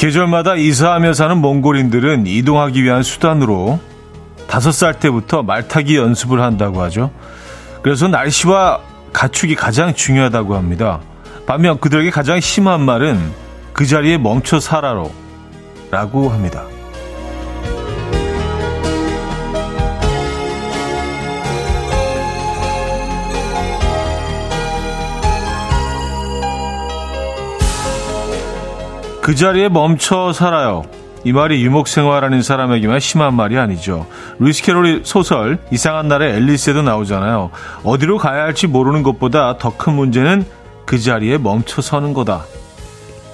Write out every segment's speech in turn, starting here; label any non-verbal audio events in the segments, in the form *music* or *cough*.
계절마다 이사하며 사는 몽골인들은 이동하기 위한 수단으로 다섯 살 때부터 말타기 연습을 한다고 하죠. 그래서 날씨와 가축이 가장 중요하다고 합니다. 반면 그들에게 가장 심한 말은 그 자리에 멈춰 살아로 라고 합니다. 그 자리에 멈춰 살아요. 이 말이 유목생활하는 사람에게만 심한 말이 아니죠. 루이스 캐롤의 소설 이상한 날의 앨리스에도 나오잖아요. 어디로 가야 할지 모르는 것보다 더 큰 문제는 그 자리에 멈춰 서는 거다.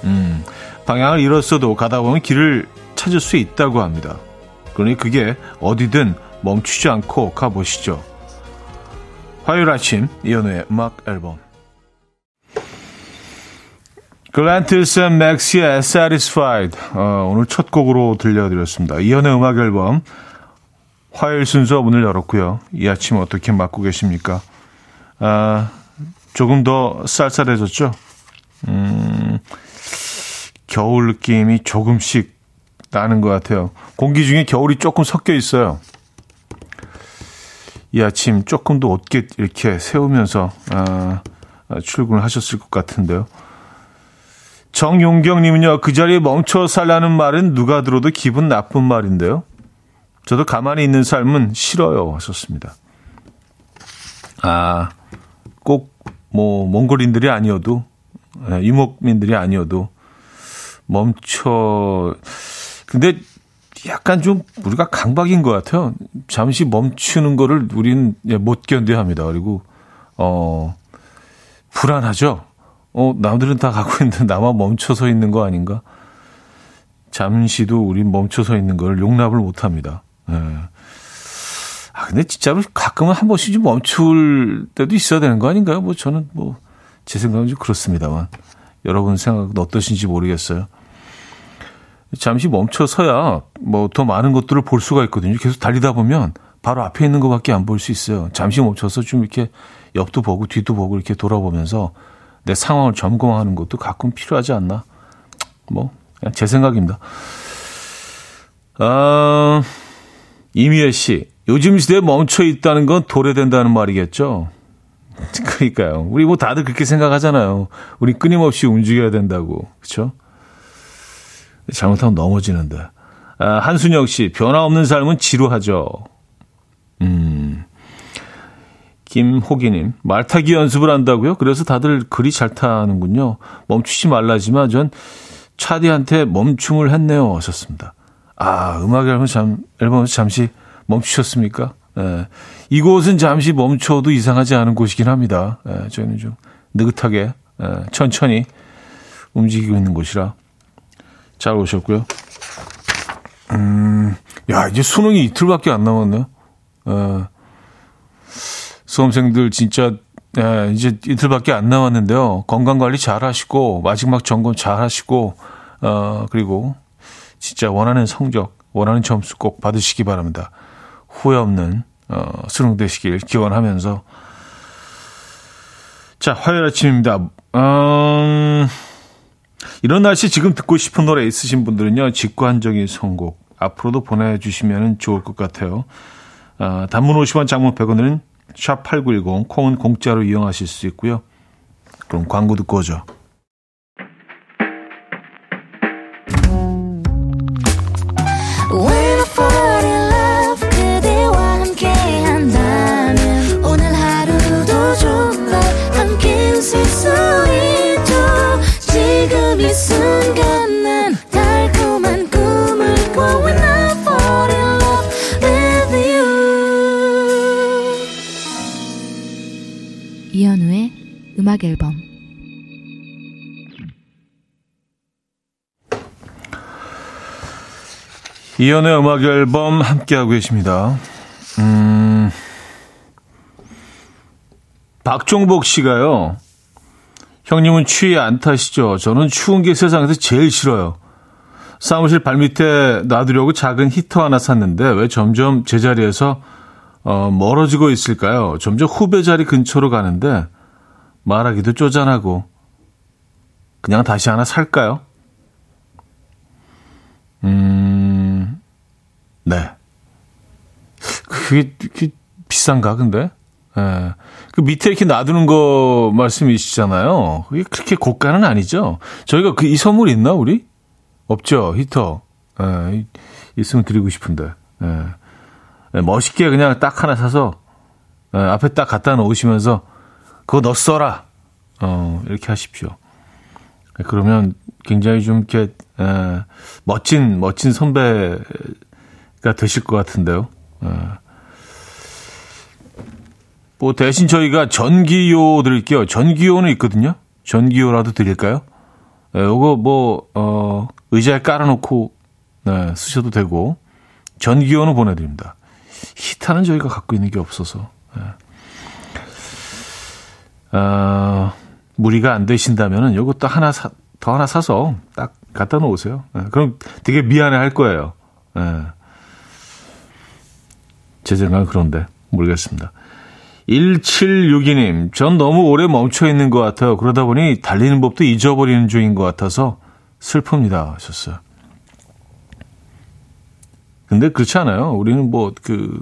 음, 방향을 잃었어도 가다 보면 길을 찾을 수 있다고 합니다. 그러니 그게 어디든 멈추지 않고 가보시죠. 화요일 아침 이연우의 음악 앨범 앤 맥시의 Satisfied 어, 오늘 첫 곡으로 들려드렸습니다. 이현우의 음악 앨범 화요일 순서 문을 열었고요. 이 아침 어떻게 맞고 계십니까? 아, 조금 더 쌀쌀해졌죠? 음, 겨울 느낌이 조금씩 나는 것 같아요. 공기 중에 겨울이 조금 섞여 있어요. 이 아침 조금 더 옷깃 이렇게 세우면서 아, 출근을 하셨을 것 같은데요. 정용경님은요, 그 자리에 멈춰 살라는 말은 누가 들어도 기분 나쁜 말인데요. 저도 가만히 있는 삶은 싫어요. 하셨습니다. 아, 꼭, 뭐, 몽골인들이 아니어도, 예, 이목민들이 아니어도, 멈춰, 근데 약간 좀 우리가 강박인 것 같아요. 잠시 멈추는 거를 우리는 예, 못 견뎌 합니다. 그리고, 어, 불안하죠. 어, 남들은 다 가고 있는데 *laughs* 나만 멈춰서 있는 거 아닌가? 잠시도 우리 멈춰서 있는 걸 용납을 못 합니다. 예. 아, 근데 진짜로 가끔은 한 번씩 좀 멈출 때도 있어야 되는 거 아닌가요? 뭐 저는 뭐, 제 생각은 좀 그렇습니다만. 여러분 생각은 어떠신지 모르겠어요. 잠시 멈춰서야 뭐 더 많은 것들을 볼 수가 있거든요. 계속 달리다 보면 바로 앞에 있는 것밖에 안 볼 수 있어요. 잠시 멈춰서 좀 이렇게 옆도 보고 뒤도 보고 이렇게 돌아보면서 내 상황을 점검하는 것도 가끔 필요하지 않나? 뭐, 그냥 제 생각입니다. 아, 이미애 씨. 요즘 시대에 멈춰 있다는 건 도래된다는 말이겠죠? *laughs* 그러니까요. 우리 뭐 다들 그렇게 생각하잖아요. 우리 끊임없이 움직여야 된다고. 그쵸? 잘못하면 넘어지는데. 아, 한순영 씨. 변화 없는 삶은 지루하죠. 음. 김호기님, 말 타기 연습을 한다고요? 그래서 다들 그리 잘 타는군요. 멈추지 말라지만 전 차디한테 멈춤을 했네요. 하셨습니다. 아, 음악 앨범 잠, 앨범에서 잠시 멈추셨습니까? 예. 이곳은 잠시 멈춰도 이상하지 않은 곳이긴 합니다. 예, 저희는 좀 느긋하게, 예, 천천히 움직이고 있는 곳이라. 잘 오셨고요. 음, 야, 이제 수능이 이틀밖에 안 남았네요. 예. 수험생들 진짜 예, 이제 이틀밖에 안 남았는데요. 건강 관리 잘 하시고 마지막 점검 잘 하시고 어 그리고 진짜 원하는 성적, 원하는 점수 꼭 받으시기 바랍니다. 후회 없는 어 수능 되시길 기원하면서 자, 화요일 아침입니다. 음, 이런 날씨 지금 듣고 싶은 노래 있으신 분들은요. 직관적인 선곡 앞으로도 보내 주시면 좋을 것 같아요. 어, 단문 50원, 장문 100원은 샵 8910 콩은 공짜로 이용하실 수 있고요. 그럼 광고 듣고 오죠. 음악 앨범 이연의 음악 앨범 함께하고 계십니다. 음, 박종복 씨가요. 형님은 추위 안 타시죠? 저는 추운 게 세상에서 제일 싫어요. 사무실 발밑에 놔두려고 작은 히터 하나 샀는데 왜 점점 제자리에서 어, 멀어지고 있을까요? 점점 후배 자리 근처로 가는데 말하기도 쪼잔하고 그냥 다시 하나 살까요? 음, 네. 그게, 그게 비싼가, 근데? 예. 그 밑에 이렇게 놔두는 거 말씀이시잖아요. 그게 그렇게 고가는 아니죠. 저희가 그 이 선물 있나, 우리? 없죠, 히터. 예, 있으면 드리고 싶은데. 예. 예, 멋있게 그냥 딱 하나 사서, 예, 앞에 딱 갖다 놓으시면서, 그거 너 써라. 어, 이렇게 하십시오. 예, 그러면 굉장히 좀 이렇게, 예, 멋진, 멋진 선배가 되실 것 같은데요. 예. 뭐 대신 저희가 전기요 드릴게요. 전기요는 있거든요. 전기요라도 드릴까요? 네, 요거 뭐, 어, 의자에 깔아놓고, 네, 쓰셔도 되고, 전기요는 보내드립니다. 히타는 저희가 갖고 있는 게 없어서, 네. 어, 무리가 안 되신다면은 요것도 하나 사, 더 하나 사서 딱 갖다 놓으세요. 네, 그럼 되게 미안해 할 거예요. 네. 제 생각은 그런데, 모르겠습니다. 1762님, 전 너무 오래 멈춰 있는 것 같아요. 그러다 보니 달리는 법도 잊어버리는 중인 것 같아서 슬픕니다. 하셨어요. 근데 그렇지 않아요. 우리는 뭐, 그,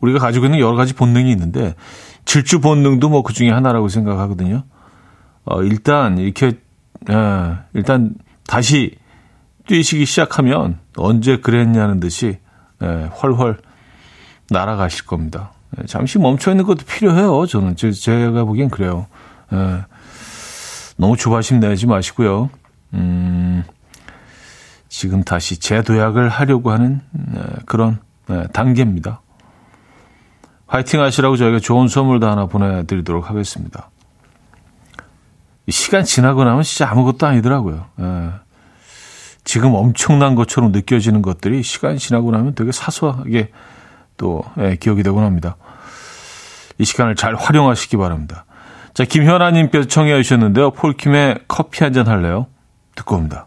우리가 가지고 있는 여러 가지 본능이 있는데, 질주 본능도 뭐 그 중에 하나라고 생각하거든요. 어, 일단, 이렇게, 예, 일단 다시 뛰시기 시작하면 언제 그랬냐는 듯이, 예, 훨훨 날아가실 겁니다. 예, 잠시 멈춰 있는 것도 필요해요. 저는 제, 제가 보기엔 그래요. 예. 너무 조바심 내지 마시고요. 음, 지금 다시 재도약을 하려고 하는 예, 그런 예, 단계입니다. 화이팅 하시라고 저희가 좋은 선물도 하나 보내드리도록 하겠습니다. 시간 지나고 나면 진짜 아무것도 아니더라고요. 예. 지금 엄청난 것처럼 느껴지는 것들이 시간 지나고 나면 되게 사소하게 또 예, 기억이 되곤 합니다. 이 시간을 잘 활용하시기 바랍니다. 자, 김현아님께서 청해 주셨는데요. 폴킴의 커피 한 잔 할래요? 듣고 옵니다.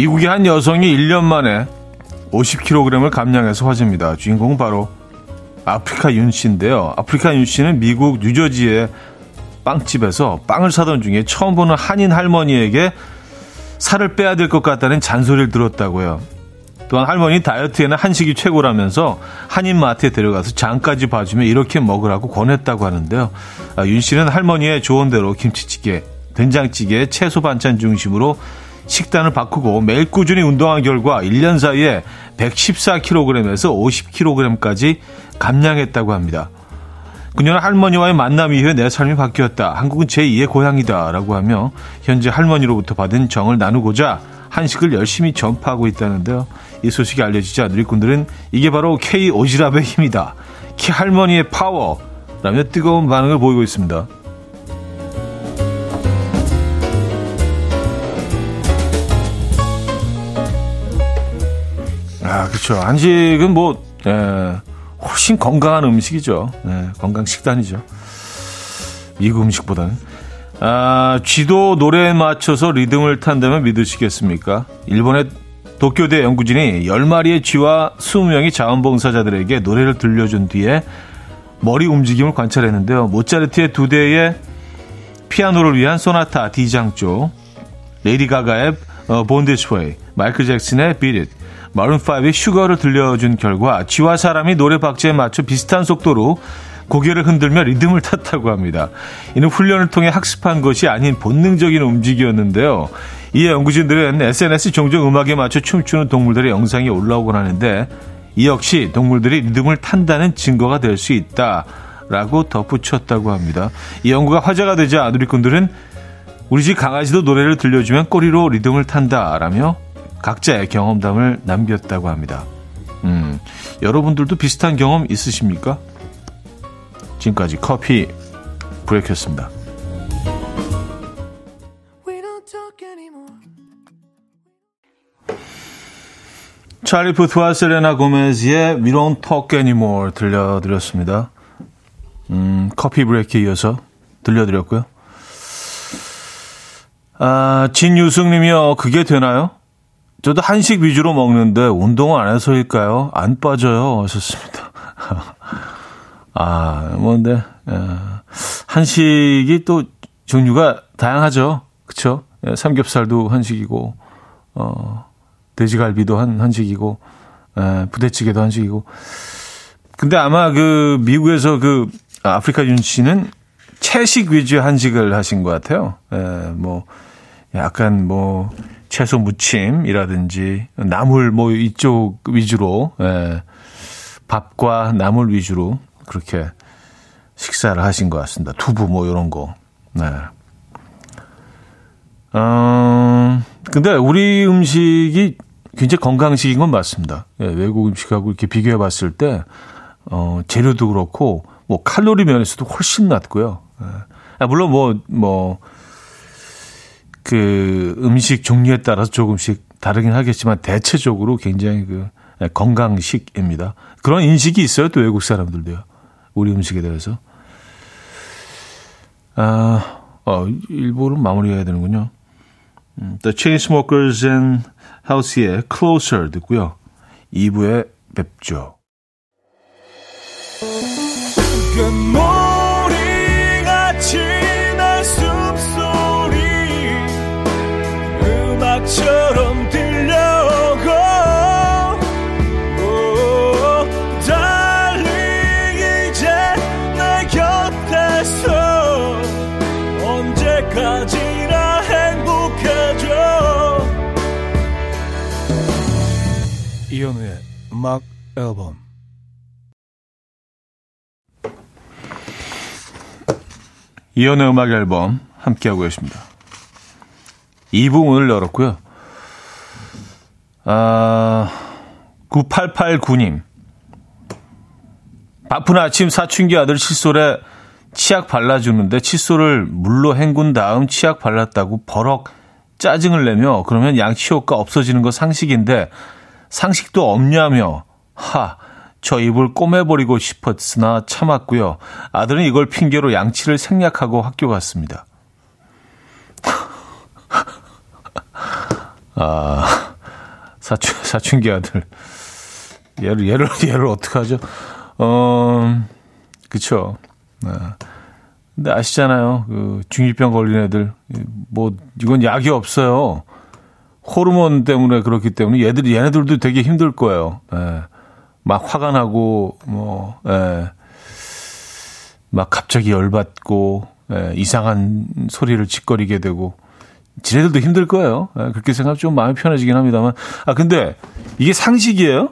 미국의 한 여성이 1년 만에 50kg을 감량해서 화제입니다. 주인공은 바로 아프리카 윤 씨인데요. 아프리카 윤 씨는 미국 뉴저지의 빵집에서 빵을 사던 중에 처음 보는 한인 할머니에게 살을 빼야 될 것 같다는 잔소리를 들었다고요. 또한 할머니 다이어트에는 한식이 최고라면서 한인 마트에 데려가서 장까지 봐주며 이렇게 먹으라고 권했다고 하는데요. 아, 윤 씨는 할머니의 조언대로 김치찌개, 된장찌개, 채소 반찬 중심으로 식단을 바꾸고 매일 꾸준히 운동한 결과 1년 사이에 114kg에서 50kg까지 감량했다고 합니다. 그녀는 할머니와의 만남 이후에 내 삶이 바뀌었다. 한국은 제2의 고향이다. 라고 하며 현재 할머니로부터 받은 정을 나누고자 한식을 열심히 전파하고 있다는데요. 이 소식이 알려지자 누리꾼들은 이게 바로 K 오지랖의 힘이다. 키 할머니의 파워. 라며 뜨거운 반응을 보이고 있습니다. 아, 그렇죠. 한식은 뭐, 에, 훨씬 건강한 음식이죠. 네, 건강 식단이죠. 미국 음식보다는. 아, 쥐도 노래에 맞춰서 리듬을 탄다면 믿으시겠습니까? 일본의 도쿄대 연구진이 10마리의 쥐와 20명의 자원봉사자들에게 노래를 들려준 뒤에 머리 움직임을 관찰했는데요. 모차르트의 두 대의 피아노를 위한 소나타 D장조, 레이디 가가의 Born This Way, 마이클 잭슨의 It, 마룬5의 Sugar를 들려준 결과 쥐와 사람이 노래 박자에 맞춰 비슷한 속도로 고개를 흔들며 리듬을 탔다고 합니다. 이는 훈련을 통해 학습한 것이 아닌 본능적인 움직임이었는데요. 이에 연구진들은 SNS 종종 음악에 맞춰 춤추는 동물들의 영상이 올라오곤 하는데 이 역시 동물들이 리듬을 탄다는 증거가 될 수 있다라고 덧붙였다고 합니다. 이 연구가 화제가 되자 누리꾼들은 우리 집 강아지도 노래를 들려주면 꼬리로 리듬을 탄다라며 각자의 경험담을 남겼다고 합니다. 음, 여러분들도 비슷한 경험 있으십니까? 지금까지 커피 브레이크였습니다. 찰리 푸트와 셀레나 고메즈의 We Don't Talk Anymore 들려드렸습니다. 음, 커피 브레이크에 이어서 들려드렸고요. 아, 진유승 님이요. 그게 되나요? 저도 한식 위주로 먹는데 운동을 안 해서일까요? 안 빠져요. 하셨습니다. *laughs* 아, 뭔데, 어, 한식이 또 종류가 다양하죠. 그쵸? 예, 삼겹살도 한식이고, 어, 돼지갈비도 한, 한식이고, 에, 예, 부대찌개도 한식이고. 근데 아마 그 미국에서 그 아프리카 윤 씨는 채식 위주의 한식을 하신 것 같아요. 에, 예, 뭐, 약간 뭐, 채소 무침이라든지 나물 뭐 이쪽 위주로, 에, 밥과 나물 위주로 그렇게 식사를 하신 것 같습니다. 두부 뭐 이런 거. 네. 어, 근데 우리 음식이 굉장히 건강식인 건 맞습니다. 예, 외국 음식하고 이렇게 비교해 봤을 때, 어, 재료도 그렇고, 뭐 칼로리 면에서도 훨씬 낮고요. 예. 아, 물론 뭐, 뭐, 그 음식 종류에 따라서 조금씩 다르긴 하겠지만 대체적으로 굉장히 그 예, 건강식입니다. 그런 인식이 있어요. 또 외국 사람들도요. 우리 음식에 대해서. 아, 어, 1부는 마무리해야 되는군요. 음, The Chainsmokers and House의 Closer 듣고요. 2부에 뵙죠. 음악 앨범 이현우의 음악 앨범 함께하고 계십니다. 2부 문을 열었고요. 아, 9889님. 바쁜 아침 사춘기 아들 칫솔에 치약 발라주는데 칫솔을 물로 헹군 다음 치약 발랐다고 버럭 짜증을 내며 그러면 양치 효과 없어지는 거 상식인데 상식도 없냐며 하. 저 입을 꼬매버리고 싶었으나 참았고요. 아들은 이걸 핑계로 양치를 생략하고 학교 갔습니다. *laughs* 아, 사춘, 사춘기 아들. 얘를, 얘를, 얘를 어떡하죠? 어, 그쵸. 네. 근데 아시잖아요. 그, 중이병 걸린 애들. 뭐, 이건 약이 없어요. 호르몬 때문에 그렇기 때문에 얘들이 얘네들도 되게 힘들 거예요. 예. 막 화가 나고 뭐 예. 막 갑자기 열받고 예. 이상한 소리를 짓거리게 되고 지네들도 힘들 거예요. 예. 그렇게 생각하면 좀 마음이 편해지긴 합니다만 아 근데 이게 상식이에요?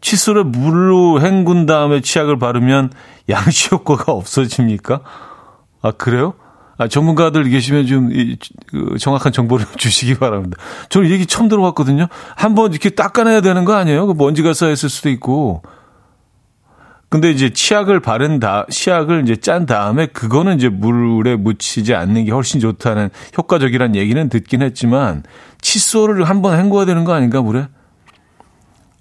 칫솔에 물로 헹군 다음에 치약을 바르면 양치 효과가 없어집니까? 아 그래요? 아, 전문가들 계시면 좀 이, 그 정확한 정보를 *laughs* 주시기 바랍니다. 저는 얘기 처음 들어봤거든요. 한번 이렇게 닦아내야 되는 거 아니에요? 그 먼지가 쌓였을 수도 있고. 근데 이제 치약을 바른 다, 치약을 이제 짠 다음에 그거는 이제 물에 묻히지 않는 게 훨씬 좋다는 효과적이란 얘기는 듣긴 했지만 칫솔을 한번 헹궈야 되는 거 아닌가, 물에?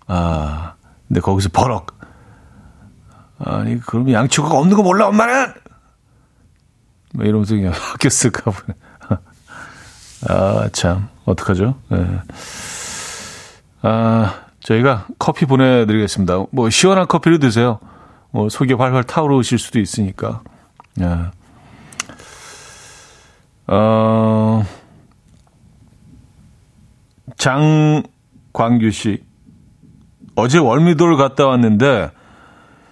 아, 근데 거기서 버럭. 아니, 그럼 양치가 없는 거 몰라, 엄마는! 뭐 이러면서 그냥 *laughs* 쓸까 보네. *laughs* 아, 참. 어떡하죠? 네. 아, 저희가 커피 보내드리겠습니다. 뭐, 시원한 커피를 드세요. 뭐, 속이 활활 타오르실 수도 있으니까. 네. 어, 장광규 씨. 어제 월미도를 갔다 왔는데,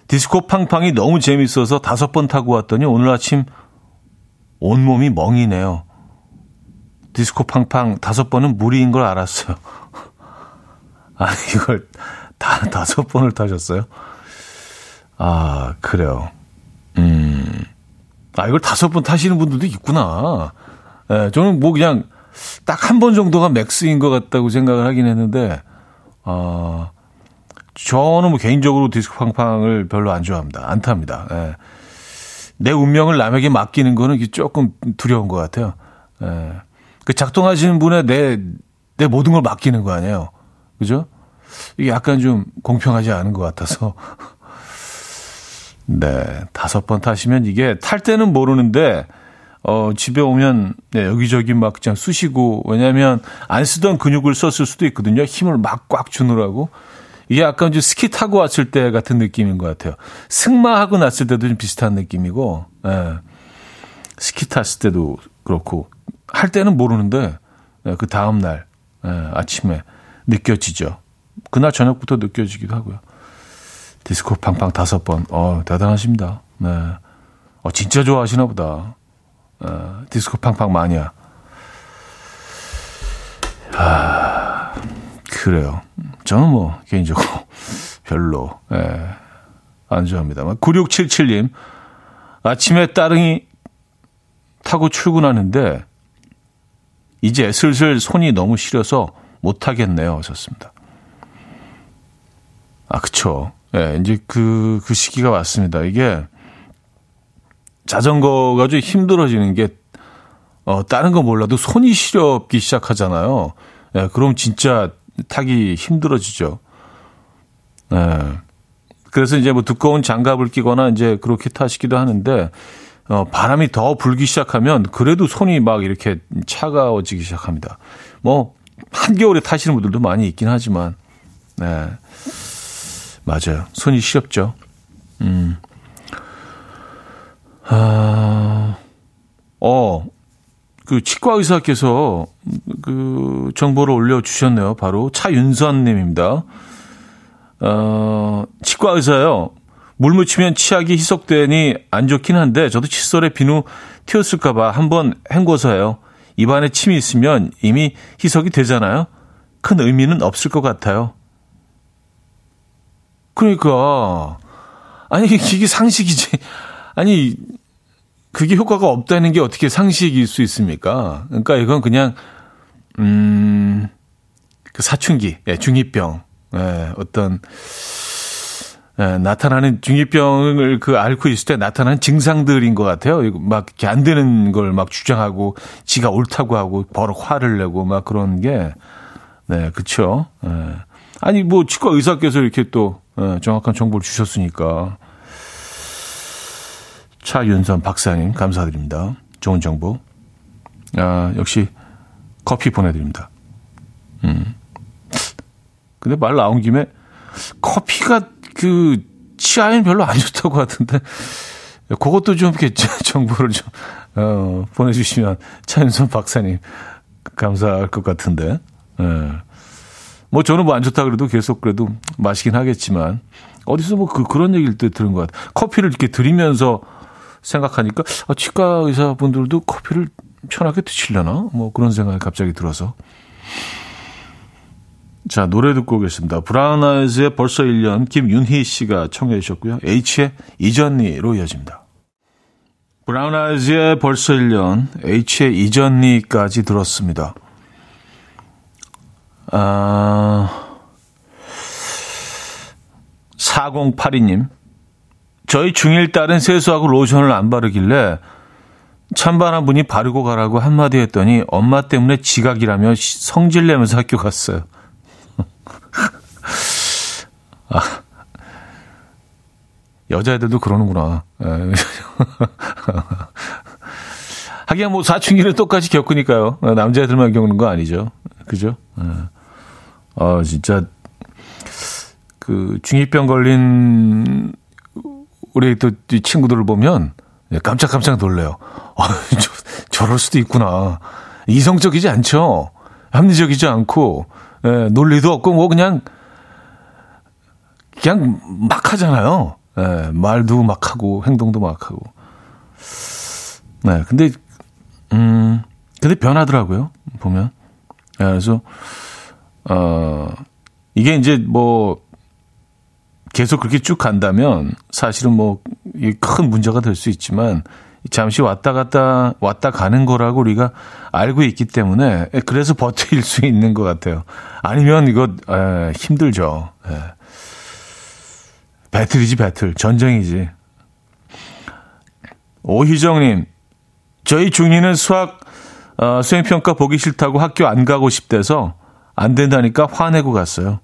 디스코 팡팡이 너무 재밌어서 다섯 번 타고 왔더니 오늘 아침 온몸이 멍이네요. 디스코 팡팡 다섯 번은 무리인 걸 알았어요. *laughs* 아, 이걸 다 다섯 번을 타셨어요? 아, 그래요. 음. 아, 이걸 다섯 번 타시는 분들도 있구나. 예, 저는 뭐 그냥 딱 한 번 정도가 맥스인 것 같다고 생각을 하긴 했는데, 아, 저는 뭐 개인적으로 디스코 팡팡을 별로 안 좋아합니다. 안 탑니다. 예. 내 운명을 남에게 맡기는 거는 조금 두려운 것 같아요. 예. 그 작동하시는 분의 내, 내 모든 걸 맡기는 거 아니에요. 그죠? 이게 약간 좀 공평하지 않은 것 같아서. *laughs* 네. 다섯 번 타시면 이게 탈 때는 모르는데, 어, 집에 오면, 네, 여기저기 막 그냥 쑤시고, 왜냐면 안 쓰던 근육을 썼을 수도 있거든요. 힘을 막 꽉 주느라고. 이게 약간 좀 스키 타고 왔을 때 같은 느낌인 것 같아요. 승마하고 났을 때도 좀 비슷한 느낌이고, 예. 스키 탔을 때도 그렇고, 할 때는 모르는데, 예, 그 다음날, 예, 아침에 느껴지죠. 그날 저녁부터 느껴지기도 하고요. 디스코 팡팡 다섯 번, 어, 대단하십니다. 네. 어, 진짜 좋아하시나 보다. 어, 디스코 팡팡 마니아. 아, 그래요. 저는 뭐, 개인적으로 *laughs* 별로, 예, 안 좋아합니다만. 9677님, 아침에 따릉이 타고 출근하는데, 이제 슬슬 손이 너무 시려서 못하겠네요. 하셨습니다. 아, 그쵸. 예, 이제 그, 그 시기가 왔습니다. 이게 자전거가 좀 힘들어지는 게, 어, 다른 거 몰라도 손이 시렵기 시작하잖아요. 예, 그럼 진짜 타기 힘들어지죠. 예. 그래서 이제 뭐 두꺼운 장갑을 끼거나 이제 그렇게 타시기도 하는데, 어, 바람이 더 불기 시작하면 그래도 손이 막 이렇게 차가워지기 시작합니다. 뭐, 한겨울에 타시는 분들도 많이 있긴 하지만, 네. 맞아요. 손이 시렵죠. 음. 아, 어, 그 치과 의사께서 그 정보를 올려 주셨네요. 바로 차윤선 님입니다. 어, 치과 의사요. 물 묻히면 치약이 희석되니 안 좋긴 한데 저도 칫솔에 비누 튀었을까 봐 한번 헹궈서요. 입안에 침이 있으면 이미 희석이 되잖아요. 큰 의미는 없을 것 같아요. 그러니까 아니 이게 상식이지. 아니 그게 효과가 없다는 게 어떻게 상식일 수 있습니까? 그러니까 이건 그냥 음 그 사춘기, 예, 중이병, 예, 어떤 예, 나타나는 중이병을 그 앓고 있을 때 나타나는 증상들인 것 같아요. 이거 막 이렇게 안 되는 걸 막 주장하고 지가 옳다고 하고 버럭 화를 내고 막 그런 게 네, 그쵸. 예. 아니 뭐 치과 의사께서 이렇게 또 예, 정확한 정보를 주셨으니까 차윤선 박사님 감사드립니다. 좋은 정보. 아, 역시 커피 보내드립니다. 음. 근데 말 나온 김에 커피가 그 치아에는 별로 안 좋다고 하던데 그것도 좀 이렇게 *laughs* 정보를 좀 어, 보내주시면 차윤선 박사님 감사할 것 같은데. 예. 뭐 저는 뭐 안 좋다 그래도 계속 그래도 마시긴 하겠지만 어디서 뭐 그 그런 얘기를 때 들은 것 같아요. 커피를 이렇게 드리면서 생각하니까 아, 치과 의사분들도 커피를 편하게 드시려나? 뭐 그런 생각이 갑자기 들어서. 자, 노래 듣고 오겠습니다. 브라운 아이즈의 벌써 1년 김윤희 씨가 청해 주셨고요. H의 이전니로 이어집니다. 브라운 아이즈의 벌써 1년, H의 이전니까지 들었습니다. 아, 4082님. 저희 중1 딸은 세수하고 로션을 안 바르길래 찬반한 분이 바르고 가라고 한마디 했더니 엄마 때문에 지각이라며 성질 내면서 학교 갔어요. *laughs* 아, 여자애들도 그러는구나. 예. *laughs* 하긴 뭐 사춘기를 똑같이 겪으니까요. 남자애들만 겪는 거 아니죠. 그죠? 예. 아, 진짜, 그, 중2병 걸린 우리 또 친구들을 보면 깜짝깜짝 놀래요. *laughs* 아, 저, 저럴 수도 있구나. 이성적이지 않죠? 합리적이지 않고, 예, 논리도 없고, 뭐, 그냥, 그냥 막 하잖아요. 예, 말도 막 하고, 행동도 막 하고. 네, 근데, 음, 근데 변하더라고요. 보면. 예, 그래서, 어, 이게 이제 뭐, 계속 그렇게 쭉 간다면 사실은 뭐, 큰 문제가 될 수 있지만, 잠시 왔다 갔다, 왔다 가는 거라고 우리가 알고 있기 때문에, 그래서 버틸 수 있는 것 같아요. 아니면 이거, 에, 힘들죠. 에. 배틀이지, 배틀. 전쟁이지. 오희정님, 저희 중이는 수학, 어, 수행평가 보기 싫다고 학교 안 가고 싶대서 안 된다니까 화내고 갔어요.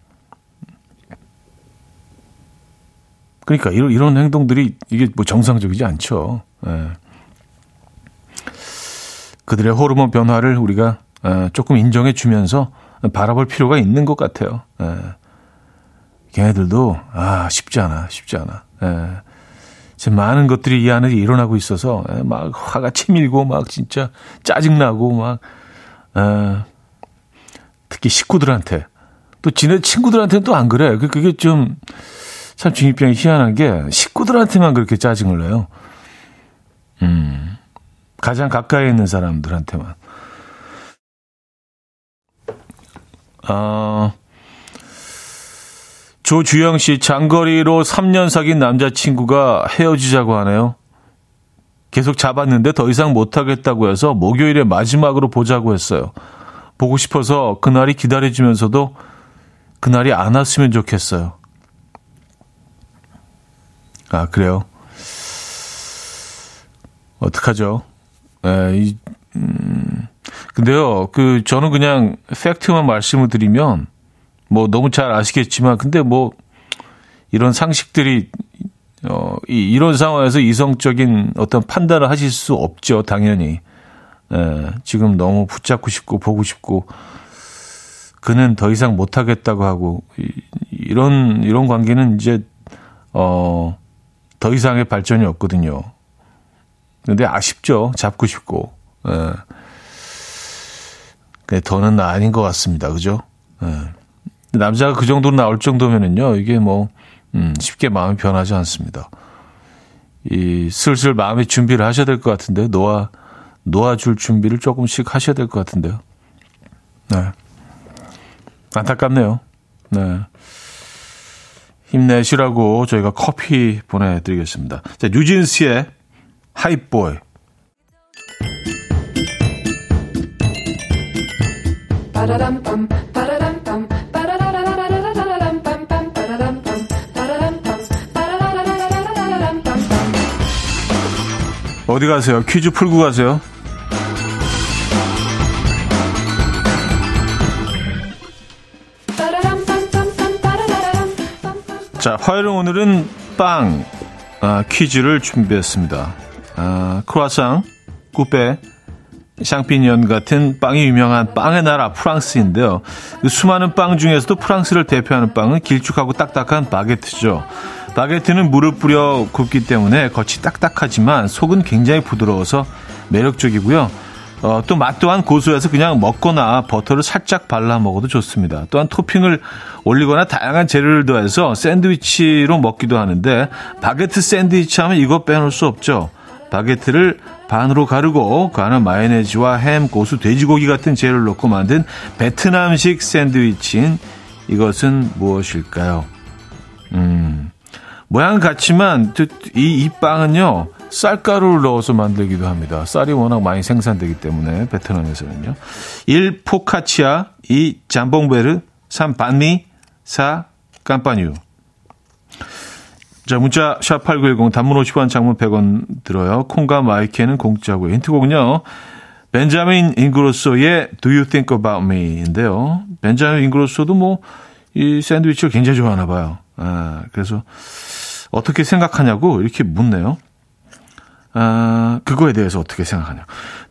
그러니까 이런, 이런 행동들이 이게 뭐 정상적이지 않죠. 예. 그들의 호르몬 변화를 우리가 어, 조금 인정해 주면서 바라볼 필요가 있는 것 같아요. 예. 걔네들도 아 쉽지 않아, 쉽지 않아. 예. 지금 많은 것들이 이 안에 일어나고 있어서 예, 막 화가 치밀고 막 진짜 짜증 나고 막 어, 특히 식구들한테 또 지네 친구들한테는 또 안 그래. 그, 그게 좀 참 중이병이 희한한 게 식구들한테만 그렇게 짜증을 내요. 음. 가장 가까이 있는 사람들한테만. 어, 조주영 씨, 장거리로 3년 사귄 남자친구가 헤어지자고 하네요. 계속 잡았는데 더 이상 못하겠다고 해서 목요일에 마지막으로 보자고 했어요. 보고 싶어서 그날이 기다려지면서도 그날이 안 왔으면 좋겠어요. 아, 그래요? 어떡하죠? 에, 이, 음, 근데요, 그, 저는 그냥 팩트만 말씀을 드리면, 뭐, 너무 잘 아시겠지만, 근데 뭐, 이런 상식들이, 어, 이, 이런 상황에서 이성적인 어떤 판단을 하실 수 없죠, 당연히. 에, 지금 너무 붙잡고 싶고, 보고 싶고, 그는 더 이상 못하겠다고 하고, 이, 이런, 이런 관계는 이제, 어, 더 이상의 발전이 없거든요. 근데 아쉽죠. 잡고 싶고. 예. 근데 더는 아닌 것 같습니다. 그죠? 예. 남자가 그 정도로 나올 정도면은요, 이게 뭐, 음, 쉽게 마음이 변하지 않습니다. 이, 슬슬 마음의 준비를 하셔야 될 것 같은데, 놓아, 놓아줄 준비를 조금씩 하셔야 될 것 같은데요. 네. 안타깝네요. 네. 힘내시라고 저희가 커피 보내드리겠습니다. 자, 뉴진스의 하이보이. 어디 가세요? 퀴즈 풀고 가세요. 자, 화요일 오늘은 빵 아, 퀴즈를 준비했습니다. 아, 크루아상, coupé, champignon 같은 빵이 유명한 빵의 나라 프랑스인데요. 그 수많은 빵 중에서도 프랑스를 대표하는 빵은 길쭉하고 딱딱한 바게트죠. 바게트는 물을 뿌려 굽기 때문에 겉이 딱딱하지만 속은 굉장히 부드러워서 매력적이고요. 어, 또 맛 또한 고소해서 그냥 먹거나 버터를 살짝 발라 먹어도 좋습니다. 또한 토핑을 올리거나 다양한 재료를 더해서 샌드위치로 먹기도 하는데 바게트 샌드위치 하면 이거 빼놓을 수 없죠. 바게트를 반으로 가르고 그 안에 마요네즈와 햄, 고수, 돼지고기 같은 재료를 넣고 만든 베트남식 샌드위치인 이것은 무엇일까요? 음, 모양은 같지만 이, 이 빵은요 쌀가루를 넣어서 만들기도 합니다. 쌀이 워낙 많이 생산되기 때문에 베트남에서는요. 1. 포카치아 2. 잠봉베르 3. 반미 4. 깜빠뉴 자, 문자 샵8910 단문 50원 장문 100원 들어요. 콩과 마이크는 공짜고요. 힌트곡은요. 벤자민 잉그로소의 Do You Think About Me인데요. 벤자민 잉그로소도 뭐 이 샌드위치를 굉장히 좋아하나 봐요. 아, 그래서 어떻게 생각하냐고 이렇게 묻네요. 아, 그거에 대해서 어떻게 생각하냐.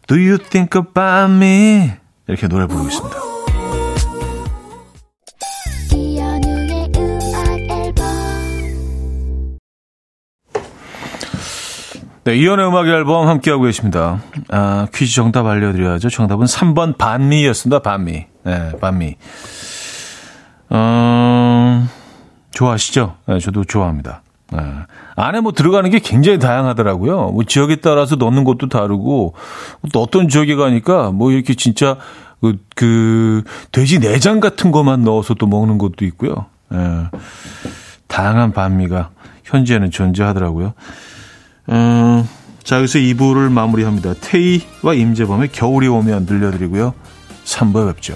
Do you think about me? 이렇게 노래 부르고 있습니다. 네, 이연의 음악 앨범 함께하고 계십니다. 아, 퀴즈 정답 알려드려야죠. 정답은 3번 반미였습니다. 반미. 네, 반미. 어, 좋아하시죠? 네, 저도 좋아합니다. 네. 안에 뭐 들어가는 게 굉장히 다양하더라고요. 뭐 지역에 따라서 넣는 것도 다르고 또 어떤 지역에 가니까 뭐 이렇게 진짜 그, 그 돼지 내장 같은 것만 넣어서 또 먹는 것도 있고요. 네. 다양한 반미가 현재는 존재하더라고요. 음, 자, 여기서 2부를 마무리합니다. 테이와 임재범의 겨울이 오면 들려드리고요. 3부에 뵙죠.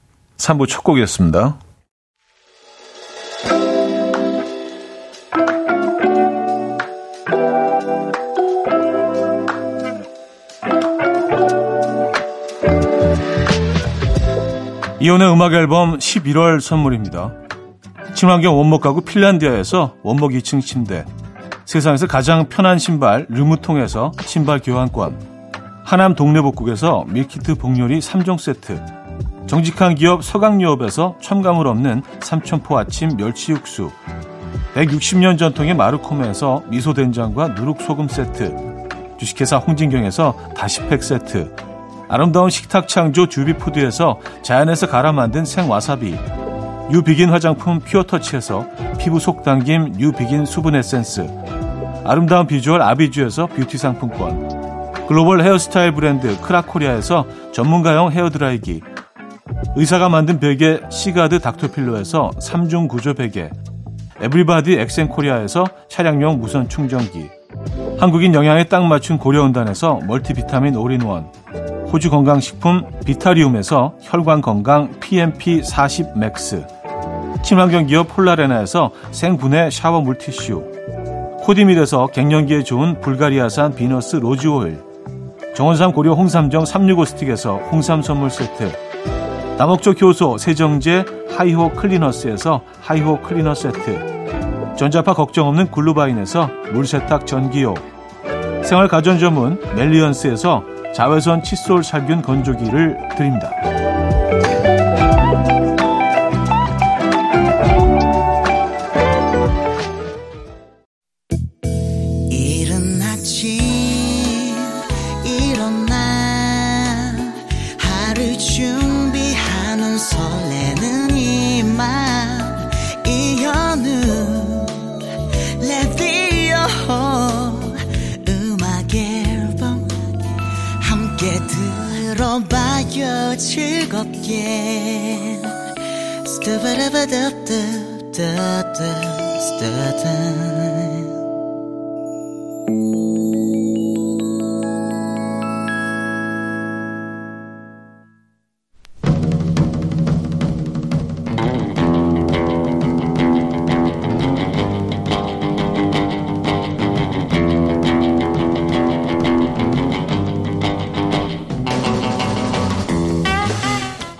3부 첫 곡이었습니다. 이현우의 음악 앨범 11월 선물입니다. 친환경 원목 가구 핀란디아에서 원목 2층 침대 세상에서 가장 편한 신발 르무통에서 신발 교환권 하남 동네복국에서 밀키트 복요리 3종 세트 정직한 기업 서강유업에서 첨가물 없는 삼천포 아침 멸치 육수. 160년 전통의 마르코메에서 미소된장과 누룩소금 세트. 주식회사 홍진경에서 다시팩 세트. 아름다운 식탁 창조 주비푸드에서 자연에서 갈아 만든 생와사비. 뉴비긴 화장품 퓨어터치에서 피부 속당김 뉴비긴 수분 에센스. 아름다운 비주얼 아비주에서 뷰티 상품권. 글로벌 헤어스타일 브랜드 크라코리아에서 전문가용 헤어드라이기 의사가 만든 베개 시가드 닥터필로에서 3중 구조 베개 에브리바디 엑센코리아에서 차량용 무선 충전기 한국인 영양에 딱 맞춘 고려은단에서 멀티비타민 올인원 호주 건강식품 비타리움에서 혈관 건강 PMP40 맥스 친환경 기업 폴라레나에서 생분해 샤워 물티슈 코디밀에서 갱년기에 좋은 불가리아산 비너스 로즈 오일 정원삼 고려 홍삼정 365 스틱에서 홍삼 선물 세트 다목적 효소 세정제 하이호 클리너스에서 하이호 클리너 세트 전자파 걱정 없는 글루바인에서 물세탁 전기요 생활 가전 전문 멜리언스에서 자외선 칫솔 살균 건조기를 드립니다.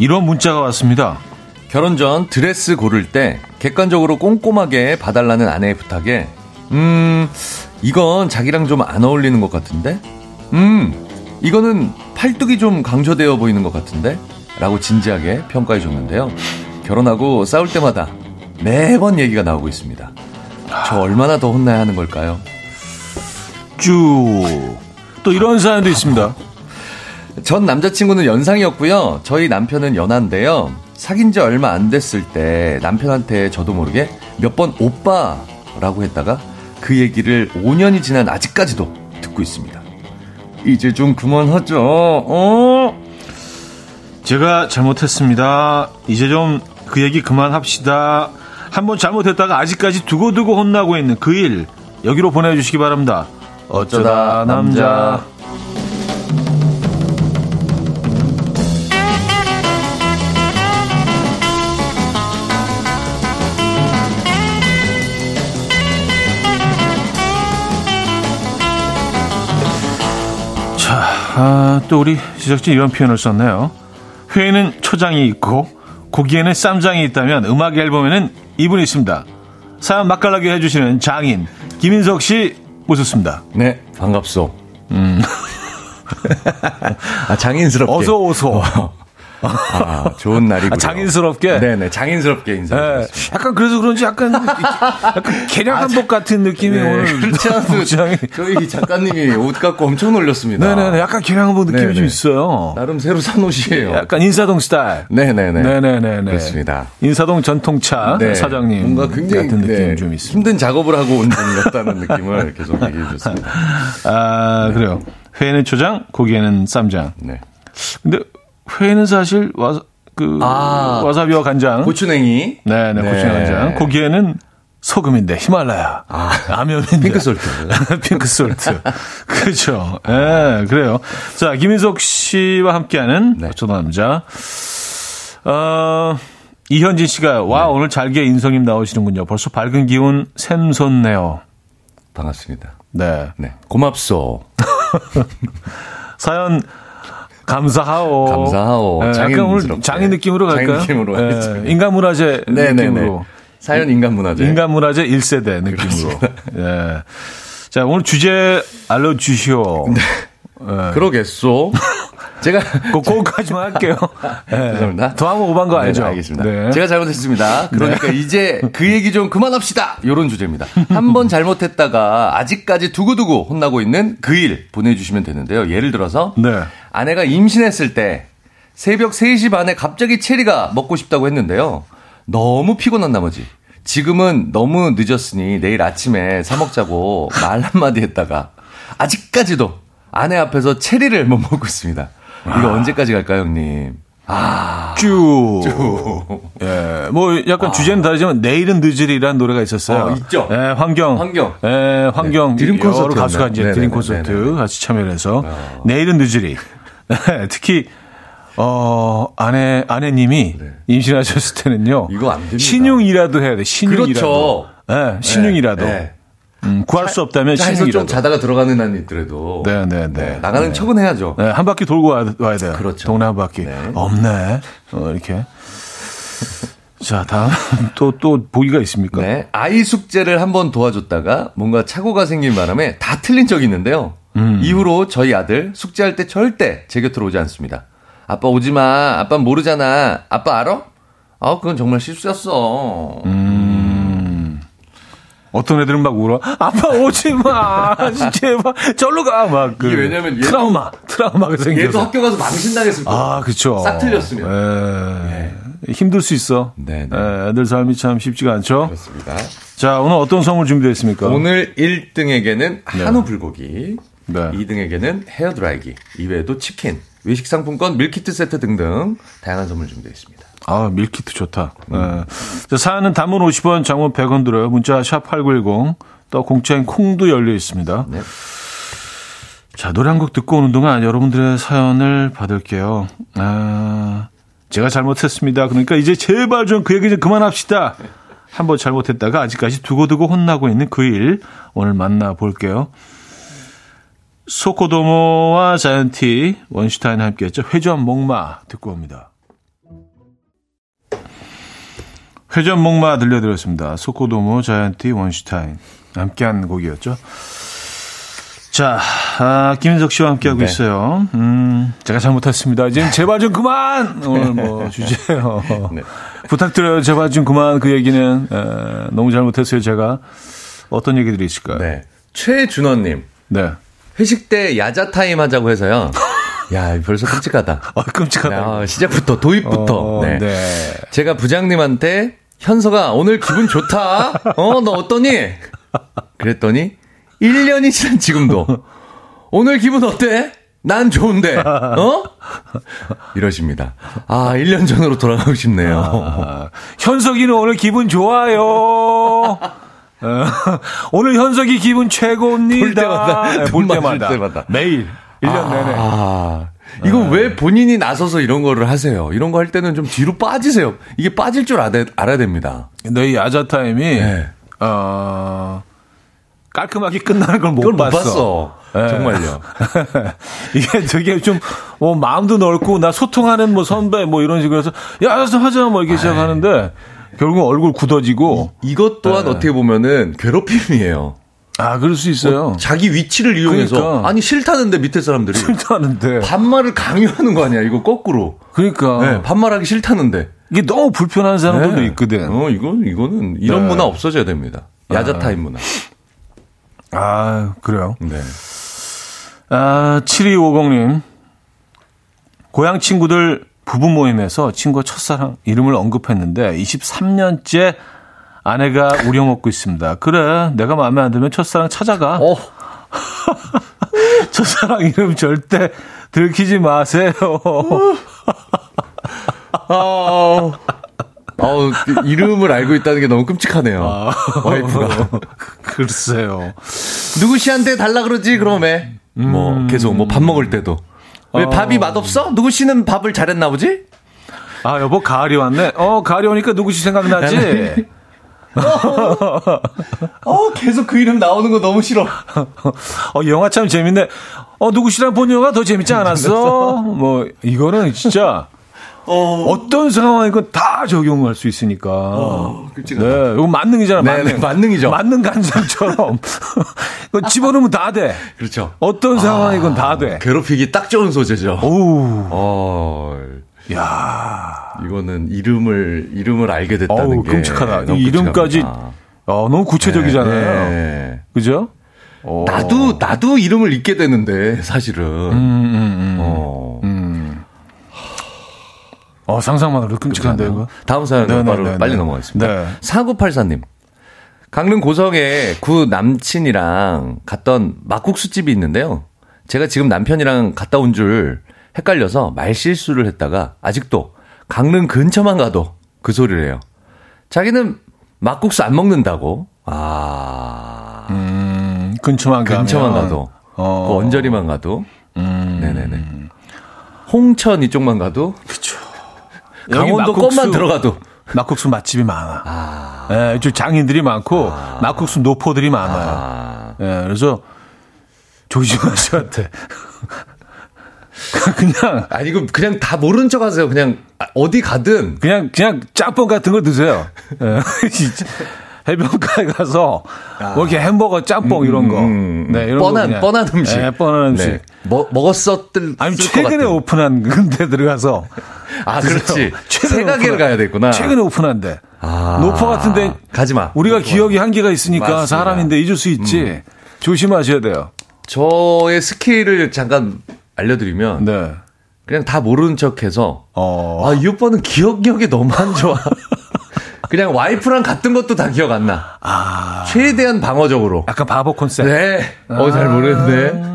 이런 문자가 왔습니다. 결혼 전 드레스 고를 때 객관적으로 꼼꼼하게 봐달라는 아내의 부탁에 음 이건 자기랑 좀 안 어울리는 것 같은데 음 이거는 팔뚝이 좀 강조되어 보이는 것 같은데 라고 진지하게 평가해 줬는데요. 결혼하고 싸울 때마다 매번 얘기가 나오고 있습니다. 저 얼마나 더 혼나야 하는 걸까요? 쭉. 또 이런 사연도 있습니다. 전 남자친구는 연상이었고요. 저희 남편은 연하인데요. 사귄 지 얼마 안 됐을 때 남편한테 저도 모르게 몇 번 오빠라고 했다가 그 얘기를 5년이 지난 아직까지도 듣고 있습니다. 이제 좀 그만하죠. 어? 제가 잘못했습니다. 이제 좀 그 얘기 그만합시다. 한번 잘못했다가 아직까지 두고두고 혼나고 있는 그 일 여기로 보내주시기 바랍니다. 어쩌다 남자. 아, 또 우리 지적진 이런 표현을 썼네요. 회에는 초장이 있고 고기에는 쌈장이 있다면 음악 앨범에는 이분이 있습니다. 사연 맛깔나게 해주시는 장인 김인석 씨 모셨습니다. 네, 반갑소. 음. 아, 장인스럽게. 어서 오소. 어. 아, 좋은 날이고. 아, 장인스럽게? 네네, 장인스럽게 인사드렸습니다. 네, 약간 그래서 그런지 약간, 약간 개량 한복 같은 느낌이 네, 오늘. 그렇지 않아도 저희 작가님이 옷 갖고 엄청 놀렸습니다. 네네네, 약간 개량 한복 느낌이 네네. 좀 있어요. 나름 새로 산 옷이에요. 약간 인사동 스타일. 네네네. 네네네. 그렇습니다. 인사동 전통차 네. 사장님. 뭔가 굉장히 같은 느낌이 네, 좀 있습니다. 힘든 작업을 하고 온 분 같다는 느낌을 계속 얘기해 줬습니다. 아, 네. 그래요. 회에는 초장, 고기에는 쌈장. 네. 근데 회는 사실 와, 그 아, 와사비와 간장, 고추냉이, 네네 네, 고추냉이 간장, 고기에는 소금인데 히말라야, 아, 라면인데 핑크 솔트, *laughs* 핑크 솔트, *laughs* 그렇죠. 예, 네, 그래요. 자 김인석 씨와 함께하는 네. 어쩌다 남자. 어, 이현진 씨가 와 네. 오늘 잘게 인성님 나오시는군요. 벌써 밝은 기운 샘솟네요. 반갑습니다. 네. 네. 고맙소. *laughs* 사연 감사하오. 감사하오. 네, 장인 오늘 장인 느낌으로 갈까요? 장인 느낌으로. 네, 인간 문화재 네, 네, 느낌으로. 네. 사연 인간 문화재. 인간 문화재 1세대 느낌으로. 네. 자, 오늘 주제 알려 주시오. 네. 네. 그러겠소. 제가 그거까지만 할게요. *laughs* 네. 죄송합니다. 더 하면 오반 거 네, 알죠? 네, 알겠습니다. 네. 제가 잘못했습니다. 그러니까 네. 이제 그 얘기 좀 그만합시다. 이런 주제입니다. 한 번 *laughs* 잘못했다가 아직까지 두고두고 혼나고 있는 그 일 보내주시면 되는데요. 예를 들어서 네. 아내가 임신했을 때 새벽 3시 반에 갑자기 체리가 먹고 싶다고 했는데요. 너무 피곤한 나머지 지금은 너무 늦었으니 내일 아침에 사 먹자고 말 한마디 했다가 아직까지도 아내 앞에서 체리를 못 먹고 있습니다. 이거 아. 언제까지 갈까요, 형님? 아. 쭉. 쭉. *laughs* 예. 뭐 약간 아. 주제는 다르지만 내일은 늦으리라는 노래가 있었어요. 어, 있죠. 예, 환경. 환경. 예, 환경. 네. 드림 콘서트 가수가 이제 네네네. 드림 콘서트 네네네. 같이 참여를 해서 어. 내일은 늦으리. *laughs* 특히 어, 아내, 아내님이 네. 임신하셨을 때는요. 이거 안 됩니다. 신용이라도 해야 돼. 신용이라도. 그렇죠. 네, 신용이라도. 네, 네. 음, 구할 수 없다면 신용이라도. 좀 자다가 들어가는 한 있더라도. 네, 네, 네. 네 나가는 네. 척은 해야죠. 네, 한 바퀴 돌고 와야, 와야 돼요. 그렇죠. 동네 한 바퀴. 네. 없네. 어, 이렇게. 자, 다음 *laughs* 또, 또 보기가 있습니까? 네. 아이 숙제를 한번 도와줬다가 뭔가 착오가 생긴 바람에 다 틀린 적이 있는데요. 음. 이후로 저희 아들 숙제할 때 절대 제 곁으로 오지 않습니다. 아빠 오지 마. 아빠 모르잖아. 아빠 알아? 아, 그건 정말 실수였어. 음. 어떤 애들은 막 울어. 아빠 오지 마. *laughs* 제발 절로 가. 막 그. 왜냐면 얘도, 트라우마, 트라우마가 생겨서. 얘도 학교 가서 망신당했을 거야. 아, 그쵸. 싹 틀렸으면. 네. 힘들 수 있어. 네, 네. 에, 애들 삶이 참 쉽지가 않죠. 그렇습니다. 자, 오늘 어떤 선물 준비됐습니까? 오늘 1등에게는 한우 불고기, 네. 2등에게는 헤어 드라이기, 이외에도 치킨, 외식 상품권, 밀키트 세트 등등 다양한 선물 준비되어 있습니다. 아, 밀키트 좋다. 음. 네. 사연은 단문 50원, 장문 100원 들어요. 문자 샵 8910, 또 공짜인 콩도 열려 있습니다. 네. 자, 노래 한 곡 듣고 오는 동안 여러분들의 사연을 받을게요. 아, 제가 잘못했습니다. 그러니까 이제 제발 좀 그 얘기 좀 그만합시다. 한번 잘못했다가 아직까지 두고두고 혼나고 있는 그 일 오늘 만나볼게요. 소코도모와 자이언티 원슈타인 함께 했죠. 회전 목마 듣고 옵니다. 회전 목마 들려드렸습니다. 소코도모 자이언티 원슈타인 함께한 곡이었죠. 자, 아, 김인석 씨와 함께하고 네. 있어요. 음, 제가 잘못했습니다. 이제 제발 좀 그만! *laughs* 오늘 뭐 주제요. 네. 부탁드려요. 제발 좀 그만 그 얘기는. 에, 너무 잘못했어요, 제가. 어떤 얘기들이 있을까요? 네. 최준원님. 네. 회식 때 야자 타임 하자고 해서요. *laughs* 야, 벌써 끔찍하다. 아, 끔찍하다. 야, 시작부터, 도입부터. 어, 네. 네. 제가 부장님한테, 현서가 오늘 기분 좋다. 어, 너 어떠니? 그랬더니, 1년이 지난 지금도, 오늘 기분 어때? 난 좋은데, 어? 이러십니다. 아, 1년 전으로 돌아가고 싶네요. 아, 현석이는 오늘 기분 좋아요. 어, 오늘 현석이 기분 최고입니다. 볼 때마다. 네, 볼 때마다. 때마다. 매일. 1년 아, 내내. 아. 이거 네. 왜 본인이 나서서 이런 거를 하세요? 이런 거 할 때는 좀 뒤로 빠지세요. 이게 빠질 줄 알아, 알아야 됩니다. 근데 이 야자 타임이, 네. 어, 깔끔하게 끝나는 걸 못 봤어. 못 봤어. 네. 정말요. *laughs* 이게 되게 좀, 뭐, 마음도 넓고, 나 소통하는 뭐 선배 뭐 이런 식으로 해서, 야, 하자, 뭐 이렇게 시작하는데, 결국 얼굴 굳어지고 이, 것 또한 네. 어떻게 보면은 괴롭힘이에요. 아, 그럴 수 있어요. 어, 자기 위치를 이용해서 그러니까. 아니 싫다는데 밑에 사람들이 싫다는데. 반말을 강요하는 거 아니야? 이거 거꾸로. 그러니까. 네, 반말하기 싫다는데. 이게 너무 불편한 사람들도 네. 있거든. 어, 이건 이거는 이런 네. 문화 없어져야 됩니다. 야자 타임 문화. 아, 그래요. 네. 아, 7250님. 고향 친구들 부부 모임에서 친구가 첫사랑 이름을 언급했는데 23년째 아내가 우려먹고 있습니다. 그래, 내가 마음에 안 들면 첫사랑 찾아가. 어, *laughs* 첫사랑 이름 절대 들키지 마세요. 어, 어, 이름을 알고 있다는 게 너무 끔찍하네요. 와이프가. *laughs* 글쎄요. 누구 씨한테 달라 그러지, 그러면. 뭐, 계속 뭐 밥 먹을 때도. 왜 어. 밥이 맛없어? 누구 씨는 밥을 잘했나 보지? 아, 여보, 가을이 왔네. 어, 가을이 오니까 누구시 생각나지? 어, 계속 그 이름 나오는 거 너무 싫어. 어, 영화 참 재밌네. 어, 누구시랑 본 영화 더 재밌지 않았어? *laughs* 뭐, 이거는 진짜 어. 떤 상황이건 다 적용할 수 있으니까. 끔찍하다. 네, 이거 만능이잖아, 네, 만능. 네, 만능이죠. 만능 간장처럼. *laughs* 이거 집어넣으면 다 돼. 그렇죠. 어떤 상황이건 다 돼. 괴롭히기 딱 좋은 소재죠. 오우, 어, 야 이거는 이름을, 이름을 알게 됐다는 어우, 게. 끔찍하다. 이 이름까지. 어, 너무 구체적이잖아요. 네. 그죠? 어. 나도, 나도 이름을 잊게 되는데, 사실은. 음, 음, 음. 어. 음. 어, 상상만 해도 끔찍한데, 이거. 다음 사연 네, 네, 바로 네, 빨리 네. 넘어가겠습니다. 네. 4984님. 강릉 고성에 구 남친이랑 갔던 막국수집이 있는데요. 제가 지금 남편이랑 갔다 온 줄 헷갈려서 말실수를 했다가 아직도 강릉 근처만 가도 그 소리를 해요. 자기는 막국수 안 먹는다고. 아. 음, 근처만 가면. 근처만 가도. 어. 그 언저리만 가도. 음. 네네네. 홍천 이쪽만 가도. 그쵸. *laughs* 강원도 것만 들어가도. 막국수 맛집이 많아. 아. 예, 좀 장인들이 많고, 막국수 노포들이 많아요. 아. 예, 그래서 조심하셔야 돼. *laughs* *laughs* 그냥, 아니, 이거 그냥 다 모른 척 하세요. 그냥 아, 어디 가든. 그냥, 그냥 짬뽕 같은 거 드세요. 예. *laughs* 해변가에 가서, 뭐 이렇게 햄버거, 짬뽕 이런 거. 음, 네, 이런 거 뻔한, 그냥. 뻔한 음식. 예, 뻔한 음식. 네. 먹, 먹었었들. 아니, 최근에. 오픈한 *laughs* 근데 들어가서. 아, 그렇지. 최근에 가게를 가야 됐구나. 최근에 오픈한데. 아. 노포 같은데. 가지 마. 우리가. 기억이 한계가 있으니까 맞습니다. 음. 사람인데 잊을 수 있지. 조심하셔야 돼요. 저의 스킬을 잠깐 알려드리면. 네. 그냥 다 모르는 척 해서. 어. 아, 이 오빠는 기억력이 너무 안 좋아. *laughs* 그냥 와이프랑 갔던 것도 다 기억 안 나. 아. 최대한 방어적으로. 약간 바보 컨셉. 네. 어, 잘 모르겠네.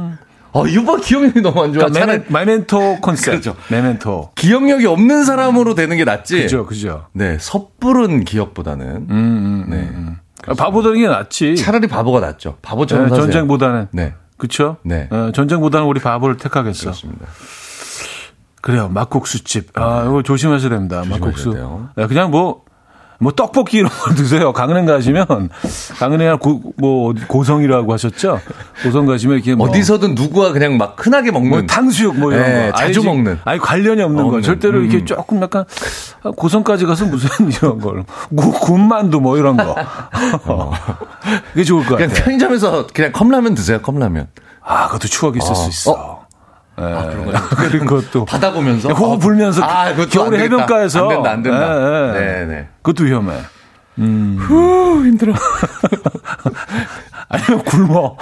어, 이 오빠 기억력이 너무 안 좋아. 그러니까 메멘, 메멘토 컨셉. 그렇죠. 메멘토. 기억력이 없는 사람으로 되는 게 낫지. 그죠, 그죠. 네, 섣부른 기억보다는 음, 음, 네. 음. 아, 바보 되는 게 낫지. 차라리 바보가 낫죠. 네, 바보처럼 사세요. 전쟁보다는. 네, 그쵸? 네. 어, 전쟁보다는 우리 바보를 택하겠어. 그렇습니다. 그래요. 막국수집. 아, 이거 조심하셔야 됩니다. 막국수. 돼요. 네, 그냥 뭐, 뭐 떡볶이 이런 거 *laughs* 드세요. 강릉 가시면 강릉에 고, 뭐 고성이라고 하셨죠? 고성 가시면 이렇게 뭐 어디서든 누구와 그냥 막 흔하게 먹는 뭐 탕수육 뭐 이런 네, 거 자주 아니, 먹는. 아니 관련이 없는 거 없는. 절대로 이렇게 음. 조금 약간 고성까지 가서 무슨 *laughs* 이런 걸 구- 군만두 뭐 이런 거 *laughs* 그게 좋을 것 그냥 같아요. 편의점에서 그냥 컵라면 드세요. 컵라면. 아 그것도 추억이 있을 어. 수 있어. 예. 그런 거 그런 것도 바다 보면서 호흡 어, 불면서 아, 그것도 겨울에. 해변가에서 안 된다, 안 된다. 예, 예. 네, 네. 그것도 위험해. 후, 힘들어. *laughs* 아니면 굶어.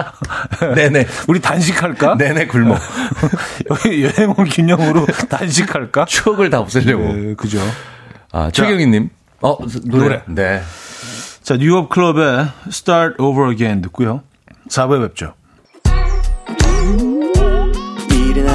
*laughs* 네네. 우리 단식할까? 네네 굶어. *laughs* 여기 여행 온 기념으로 단식할까? 추억을 다 없애려고. 네, 그죠. 아, 최경희님. 어, 노래. 노래. 네. 자, 뉴욕 클럽의 Start Over Again 듣고요. 4부에 뵙죠.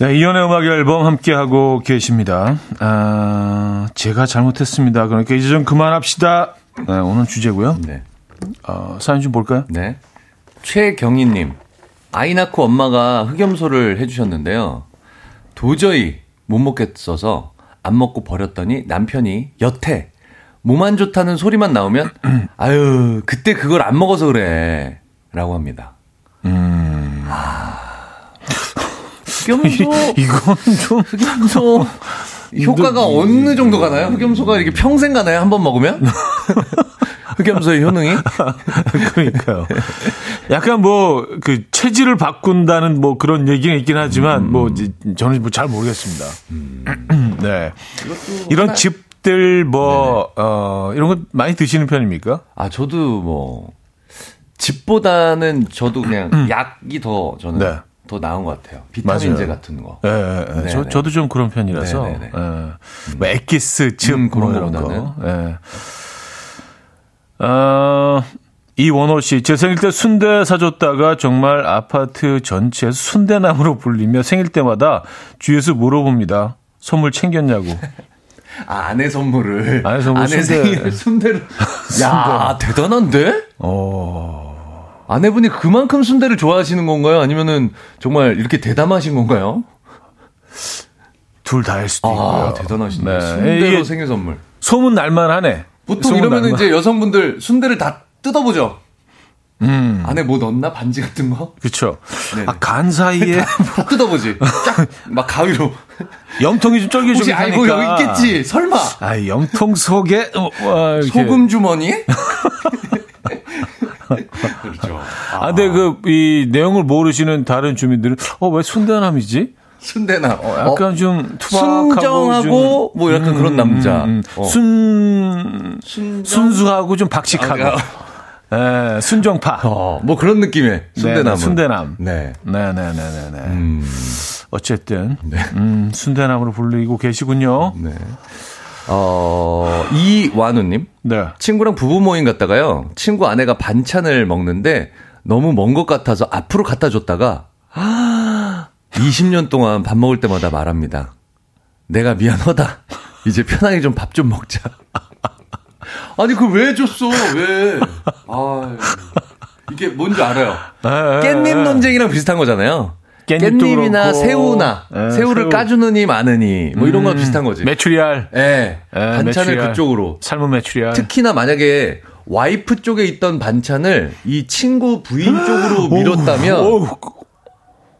네, 이연의 음악 앨범 함께하고 계십니다. 아, 제가 잘못했습니다. 그러니까 이제 좀 그만합시다. 네, 오늘 주제고요. 네. 어, 사연 좀 볼까요? 네. 최경희님, 아이 낳고 엄마가 흑염소를 해주셨는데요. 도저히 못 먹겠어서 안 먹고 버렸더니 남편이 여태 몸 안 좋다는 소리만 나오면 *clears throat* 아유 그때 그걸 안 먹어서 그래 라고 합니다. 음. 아, 흑염소 *laughs* 이건 좀 흑염소 효과가 어느 정도 가나요? 흑염소가 이렇게 평생 가나요? 한 번 먹으면? *laughs* 흑염소의 효능이? *laughs* 그러니까요. 약간 뭐 그 체질을 바꾼다는 뭐 그런 얘기가 있긴 하지만 음. 뭐 저는 뭐 잘 모르겠습니다. 음. *clears throat* 네. 이런 하나... 집들 뭐 어, 이런 거 많이 드시는 편입니까? 아 저도 뭐 집보다는 저도 그냥 음. 약이 더 저는 네. 더 나은 것 같아요. 비타민제. 같은 거. 예, 네, 네, 네. 저, 저도 좀 그런 편이라서. 네, 네, 네. 예. 뭐 엑기스, 즙, 음, 그런 뭐 거. 예. 어, 이원호 씨, 제 생일 때 순대 사줬다가 정말 아파트 전체에서 순대나무로 불리며 생일 때마다 주위에서 물어봅니다. 선물 챙겼냐고. 아, 아내 선물을. 아내 선물 아내 순대. 생일 순대를. *laughs* 야, 대단한데? 어. 아내분이 그만큼 순대를 좋아하시는 건가요? 아니면은 정말 이렇게 대담하신 건가요? 둘 다일 수도 아, 있고요. 대단하시네. 네. 순대로 생일 선물. 소문 날만 하네. 보통 이러면 이제 여성분들 순대를 다 뜯어보죠. 음. 안에 뭐 넣었나? 반지 같은 거? 그쵸. 아, 간 사이에. 다, *laughs* 뜯어보지. 쫙, 막 가위로. 염통이 좀 쫄깃쫄깃하니까. 알고 여기 있겠지. 설마. 아, 염통 속에, 어, 와, 소금 주머니? *laughs* 그렇죠. *laughs* 아, 아 근데 그, 이 내용을 모르시는 다른 주민들은, 어, 왜 순대남이지? 순대남. 어, 약간 어, 좀 투박하고 순정하고 좀, 뭐 약간 음, 그런 남자. 음, 음. 어. 순 순정? 순수하고 좀 박식하고. 아, 예, 순정파. 어, 뭐 그런 느낌의 순대남. 네, 순대남. 네. 네, 네, 네, 네, 네. 음. 어쨌든 네. 음, 순대남으로 불리고 계시군요. 네. 어, 이완우님. 네. 친구랑 부부 모임 갔다가요. 친구 아내가 반찬을 먹는데 너무 먼 것 같아서 앞으로 갖다 줬다가 20년 동안 밥 먹을 때마다 말합니다. 내가 미안하다. 이제 편하게 좀 밥좀 좀 먹자. *laughs* 아니, 그걸 왜 줬어? 왜? 아 이게 뭔지 알아요. 아, 깻잎 논쟁이랑 비슷한 거잖아요. 깻잎 이나 새우나 에, 새우를 새우. 까주느니 마느니 뭐 이런 거 음, 비슷한 거지. 메추리알. 예. 네, 반찬을 메추리알. 그쪽으로. 삶은 메추리알. 특히나 만약에 와이프 쪽에 있던 반찬을 이 친구 부인 쪽으로 *gasps* 밀었다면 오, 오,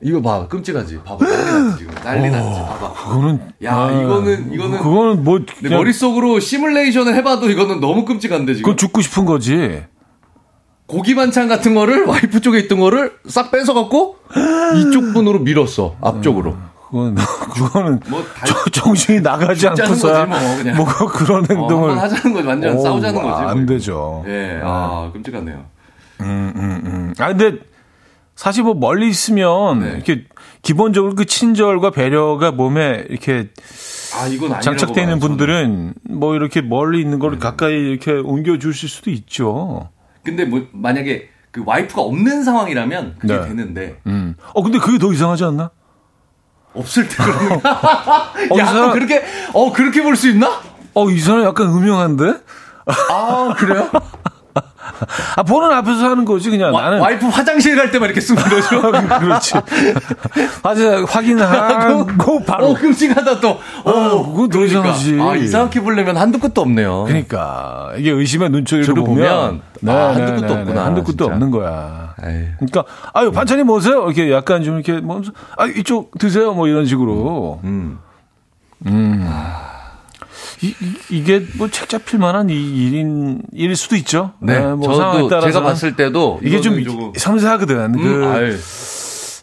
이거 봐, 끔찍하지. 봐봐, 난리 났지, 지금. 난리 났지, 봐봐. 그거는. 야, 아, 이거는, 이거는. 그거는 뭐. 내 머릿속으로 시뮬레이션을 해봐도 이거는 너무 끔찍한데, 지금. 그건 죽고 싶은 거지. 고기 반찬 같은 거를 와이프 쪽에 있던 거를 싹 뺏어갖고 이쪽 분으로 밀었어, 앞쪽으로. 음, 그건, 그거는. 뭐, 다, 정신이 나가지 않고서. 뭐. 뭐, 그런 어, 행동을. 어, 하자는 거지, 완전 오, 싸우자는 거지. 안 뭐. 되죠. 예, 아, 끔찍하네요. 음, 음, 음. 아, 근데 사실 뭐 멀리 있으면 네. 이렇게 기본적으로 그 친절과 배려가 몸에 이렇게 아, 장착되어 있는 분들은 뭐 이렇게 멀리 있는 거를 네. 가까이 이렇게 옮겨 주실 수도 있죠. 근데 뭐 만약에 그 와이프가 없는 상황이라면 그게 네. 되는데. 음. 어 근데 그게 더 이상하지 않나? 없을 때 그러면 *laughs* 어, *laughs* 야, 사람... 그렇게 어 그렇게 볼 수 있나? 어, 이 사람 약간 음흉한데? 아, 그래요? *laughs* *laughs* 아, 보는 앞에서 하는 거지, 그냥. 와, 나는. 와이프 화장실 갈 때만 이렇게 쓰는 거죠? *laughs* 그렇지. *laughs* 화장, 확인하고 바로. 어, 끔찍하다 또. 어, 어 그건 더 그러니까. 이상하지. 아, 이상하게 보려면 한두 끝도 없네요. 그러니까. 이게 의심의 눈초리로 보면. 보면 네, 아, 한두 끝도 네, 네, 없구나. 한두 끝도 없는 거야. 에이. 그러니까, 아유, 반찬이 뭐세요? 이렇게 약간 좀 이렇게, 뭐, 아, 이쪽 드세요? 뭐 이런 식으로. 음. 음. 음. 아. 이, 이게 뭐 책 잡힐 만한 일인 일일 수도 있죠. 네, 네 뭐 저도 제가 봤을 때도 이게 좀 조금... 섬세하거든. 음, 그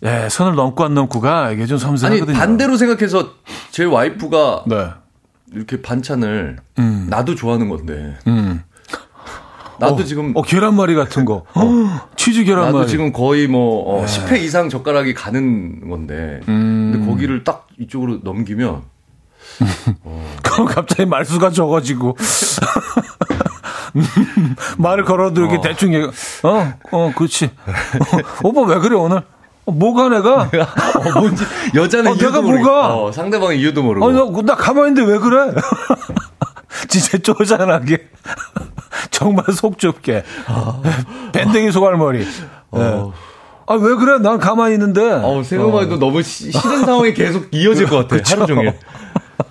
예, 선을 넘고 안 넘고가 이게 좀 섬세하거든요. 아니 반대로 생각해서 제 와이프가 네. 이렇게 반찬을 음. 나도 좋아하는 건데. 음. 나도 어, 지금 어 계란말이 같은 거 어, 치즈 계란말이 나도 지금 거의 뭐 어, 10회 이상 젓가락이 가는 건데 음. 근데 거기를 딱 이쪽으로 넘기면 어. 그럼 갑자기 말수가 적어지고. 말을 걸어도 이렇게 어. 대충 얘기, 어, 어, 그렇지. 어, 오빠 왜 그래, 오늘? 어, 뭐가 내가? *laughs* 어, 뭔지, 여자는 어, 내가 뭐가? 어, 상대방의 이유도 모르고. 어, 나, 나 가만히 있는데 왜 그래? *laughs* 진짜 쪼잔하게. 정말 속 좁게. 아. 밴댕이 소갈머리. 어. 아, 왜 그래? 난 가만히 있는데. 어, 생각만 해도 너무 시, 싫은 상황이 계속 이어질 것 같아. *laughs* 하루 종일.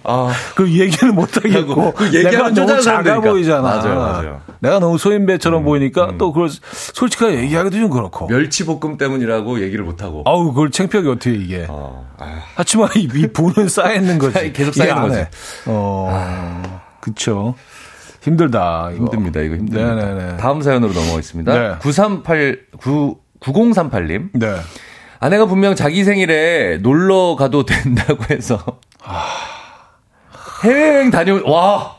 아. 그 얘기는 못 하겠고. 그 내가 너무 작아. 보이잖아. 맞아요, 맞아요. 내가 너무 소인배처럼 음, 보이니까 음. 또 그걸 솔직하게 얘기하기도 좀 그렇고. 멸치볶음 때문이라고 얘기를 못하고. 아우, 그걸 창피하게 어떻게 이게. 어, 아. 하지만 이, 이 분은 쌓여있는 거지. *laughs* 계속 쌓이는 안 거지. 해. 어, 그쵸. 힘들다. 이거. 힘듭니다. 이거 힘듭니다. 네네네. 다음 사연으로 넘어가겠습니다. 네. 938, 9, 9038님. 네. 아내가 분명 자기 생일에 놀러 가도 된다고 해서 해외여행 다녀 와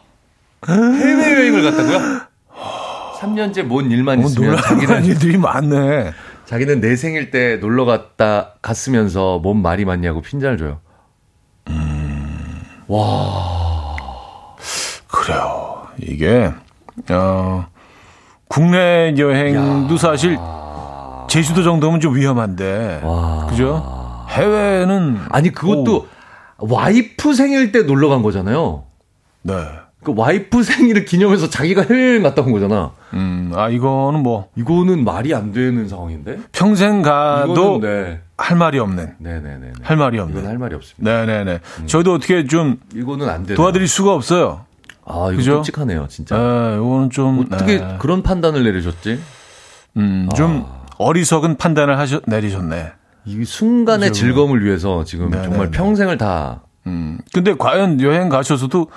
해외여행을 갔다고요? *gasps* 3년째 뭔 일만 뭐 있으면 자기는 *laughs* 일들이 많네. 자기는 내 생일 때 놀러 갔다 갔으면서 뭔 말이 많냐고 핀잔을 줘요. 그래요. 이게, 어, 국내 여행도 사실 제주도 정도면 좀 위험한데. 와. 그죠? 해외는. 아니 그것도 와이프 생일 때 놀러 간 거잖아요. 네. 그 와이프 생일을 기념해서 자기가 해외여행 갔다 온 거잖아. 음, 아, 이거는 뭐, 이거는 말이 안 되는 상황인데? 평생 가도 네. 할 말이 없는. 네네네. 할 말이 없는. 이건 할 말이 없습니다. 네네네. 저희도 어떻게 좀 이거는 안 되네. 도와드릴 수가 없어요. 아, 이거 그죠? 끔찍하네요, 진짜. 네, 이거는 좀. 어떻게 네. 그런 판단을 내리셨지? 음, 좀 어리석은 판단을 하셨, 내리셨네. 이 순간의 그죠. 즐거움을 위해서 지금 네네네. 정말 평생을 다. 음. 근데 과연 여행 가셔서도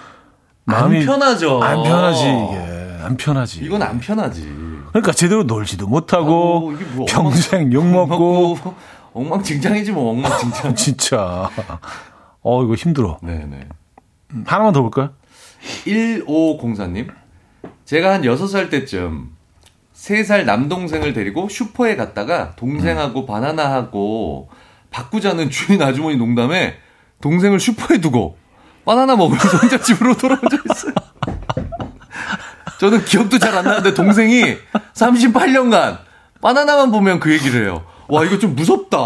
마음이 안 편하죠. 안 편하지, 이게. 안 편하지. 이건 안 편하지. 그러니까 제대로 놀지도 못하고 아우, 이게 뭐 평생 욕 먹고 엉망진창이지 뭐 엉망진창. *laughs* 진짜. 어, 이거 힘들어. 네네. 음, 하나만 더 볼까요? 1504님. 제가 한 6살 때쯤 3살 남동생을 데리고 슈퍼에 갔다가 동생하고 바나나하고 바꾸자는 주인 아주머니 농담에 동생을 슈퍼에 두고 바나나 먹으면서 혼자 집으로 돌아오자 했어요. 저는 기억도 잘 안 나는데 동생이 38년간 바나나만 보면 그 얘기를 해요. 와, 이거 좀 무섭다.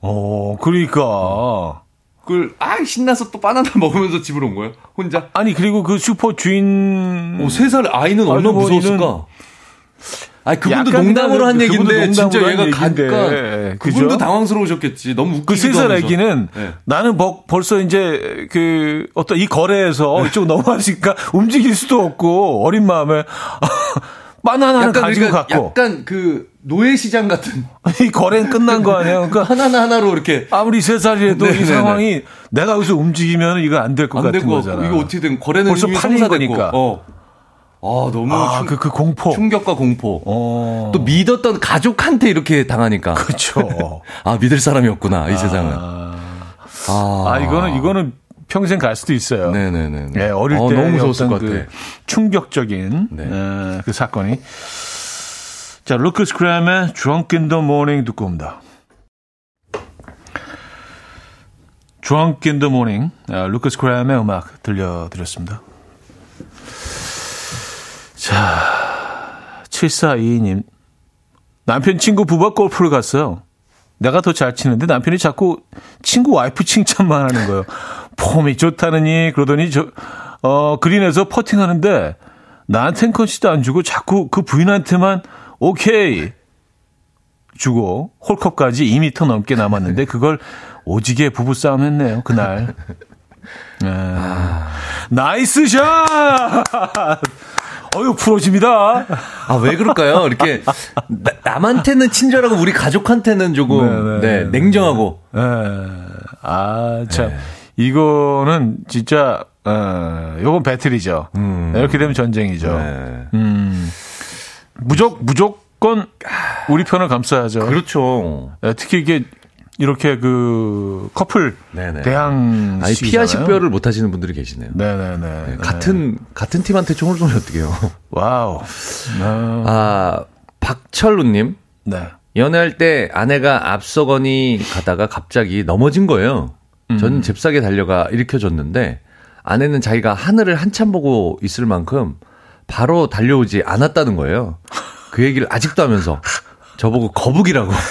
어, 그러니까. 그걸, 아, 신나서 또 바나나 *laughs* 먹으면서 집으로 온 거예요? 혼자? 아니, 그리고 그 슈퍼 주인. 오, 세살 아이는 얼마나 무서웠을까? 아니, 그분도 농담으로 한 얘기인데, 농담으로 진짜 한 얘가 가니까? 그분도 당황스러우셨겠지. 너무 웃기기도 그세살 하면서. 애기는 네. 나는 뭐 벌써 이제 그 어떤 이 거래에서 이쪽 넘어가니까 움직일 수도 없고 어린 마음에 *laughs* 바나나를 약간, 가지고 그러니까 갔고 약간 그, 노예 시장 같은, *laughs* 이 거래는 끝난 거 아니에요? 그러니까 *laughs* 하나나 하나로 이렇게, 아무리 세 살이라도 이 네네네. 상황이 내가 여기서 움직이면 이거 안 될것안 같은 되고, 거잖아. 이거 어떻게 된, 거래는 벌써 성사됐고. 거니까. 어. 아, 너무 아, 충, 그, 그 공포. 충격과 공포. 어. 또 믿었던 가족한테 이렇게 당하니까. 그쵸. *laughs* 아, 믿을 사람이 없구나, 이 세상은. 아, 아, 아, 이거는, 이거는 평생 갈 수도 있어요. 네네네. 예, 어릴 어, 때 너무 무서웠을 것 그 같아. 충격적인 네. 에, 그 사건이. 자, 루크스 크램의 Drunk in the Morning 듣고 옵니다. Drunk in the Morning, 아, 루크스 크램의 음악 들려드렸습니다. 자, 7422님. 남편 친구 부부가 골프를 갔어요. 내가 더 잘 치는데 남편이 자꾸 친구 와이프 칭찬만 하는 거예요. 폼이 좋다느니 그러더니 저 어, 그린에서 퍼팅하는데 나한텐 컨시도 안 주고 자꾸 그 부인한테만 오케이 주고 홀컵까지 2미터 넘게 남았는데 그걸 오지게 부부싸움 했네요. 그날. 아, nice shot! 어유 풀어집니다. 아, 왜 그럴까요? 이렇게, 나, 남한테는 친절하고 우리 가족한테는 조금, 네, 네, 냉정하고. 예. 아, 참. 네. 이거는 진짜, 어, 요건 배틀이죠. 음. 이렇게 되면 전쟁이죠. 네. 음. 무조, 무조건 우리 편을 감싸야죠. 그렇죠. 예, 특히 이게 이렇게 그 커플 네네. 대항 아니, 피아 식별을 못 하시는 분들이 계시네요. 네네네. 네, 같은, 같은 팀한테 총을 쏘면 어떡해요. *laughs* 와우. 아, 아, 박철루 님. 네. 연애할 때 아내가 앞서거니 가다가 갑자기 넘어진 거예요. 저는 잽싸게 달려가 일으켜줬는데 아내는 자기가 하늘을 한참 보고 있을 만큼 바로 달려오지 않았다는 거예요. 그 얘기를 아직도 하면서 저보고 거북이라고 *laughs*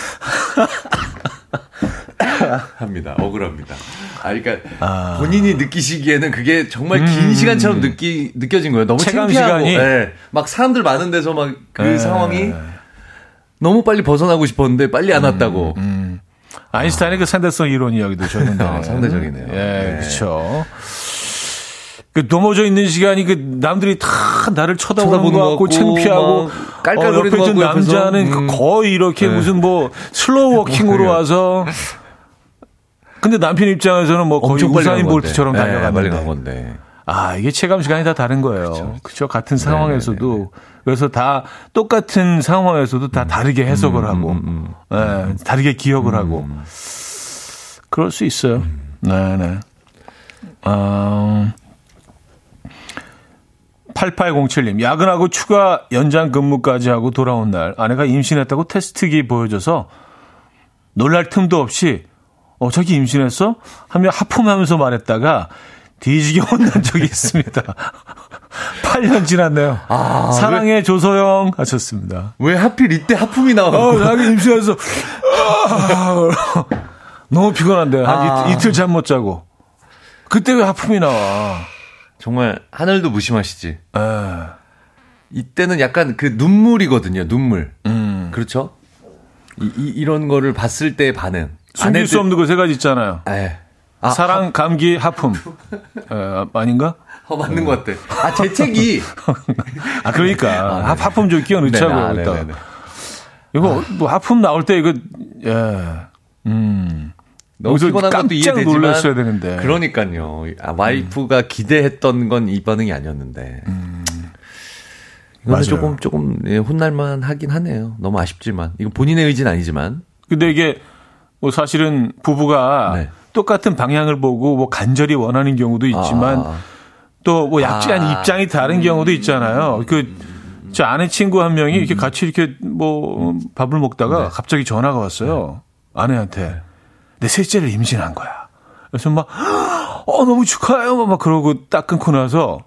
합니다. 억울합니다. 아, 그러니까 본인이 느끼시기에는 그게 정말 긴 시간처럼 느끼 느껴진 거예요. 너무 체감 창피하고, 시간이? 예. 막 사람들 많은 데서 막그 예. 상황이 너무 빨리 벗어나고 싶었는데 빨리 안 왔다고. 음. 아인슈타인의 그 상대성 이론 이야기도 적용되네요. 아, 상대적이네요. 예, 네. 그렇죠. 그 넘어져 있는 시간이 그 남들이 다 나를 쳐다보는 것 같고 창피하고 막 깔깔거리는 어, 옆에 옆에서. 남자는 그 음. 거의 이렇게 네. 무슨 뭐 slow walking으로. *laughs* 와서 근데 남편 입장에서는 뭐 거의 우사인. 볼트처럼 네, 빨리 간 건데. 아, 이게 체감 시간이 다 다른 거예요. 그렇죠. 같은 네, 상황에서도 그래서 다 똑같은 상황에서도 다 다르게 해석을 하고 음, 예, 다르게 기억을 하고 그럴 수 있어요. 음. 네, 네. 어, 8807님, 야근하고 추가 연장 근무까지 하고 돌아온 날 아내가 임신했다고 테스트기 보여줘서 놀랄 틈도 없이 어, 저기 임신했어? 하며 하품하면서 말했다가 뒤지게 혼난 적이 있습니다. *laughs* 8년 지났네요. 아, 사랑해 조소영 하셨습니다. 왜 하필 이때 하품이 어, 나와갖고. 자기 임신해서 아, *laughs* 너무 피곤한데 한 아. 이, 이틀 잠 못 자고 그때 왜 하품이 나와? 정말 하늘도 무심하시지. 에. 이때는 약간 그 눈물이거든요, 눈물. 음. 그렇죠? 이, 이, 이런 거를 봤을 때의 반응. 숨길 수 없는 거세 가지 있잖아요. 에. 아, 사랑, 감기, 하품. 에, *laughs* 아닌가? 어, 맞는 것 같아. 아, 재채기. *laughs* 아 그러니까 아, 하- 하품 좀 끼워 네네, 넣자고요. 아, 일단. 네네 네. 이거 뭐 하품 나올 때 이거 예. 음. 너무 피곤한 것도 이해되지만 놀랐어야 되는데. 그러니까요. 아, 와이프가 기대했던 건 이 반응이 아니었는데. 이거는 맞아요. 조금 조금 예, 혼날만 하긴 하네요. 너무 아쉽지만 이건 본인의 의지는 아니지만. 근데 이게 뭐 사실은 부부가 네. 똑같은 방향을 보고 뭐 간절히 원하는 경우도 있지만 아, 또뭐 약간 아. 입장이 다른 경우도 있잖아요. 그 저 아내 친구 한 명이 이렇게 같이 이렇게 뭐 밥을 먹다가 네. 갑자기 전화가 왔어요. 아내한테 내 셋째를 임신한 거야. 그래서 막 어, 너무 축하해요. 막 그러고 딱 끊고 나서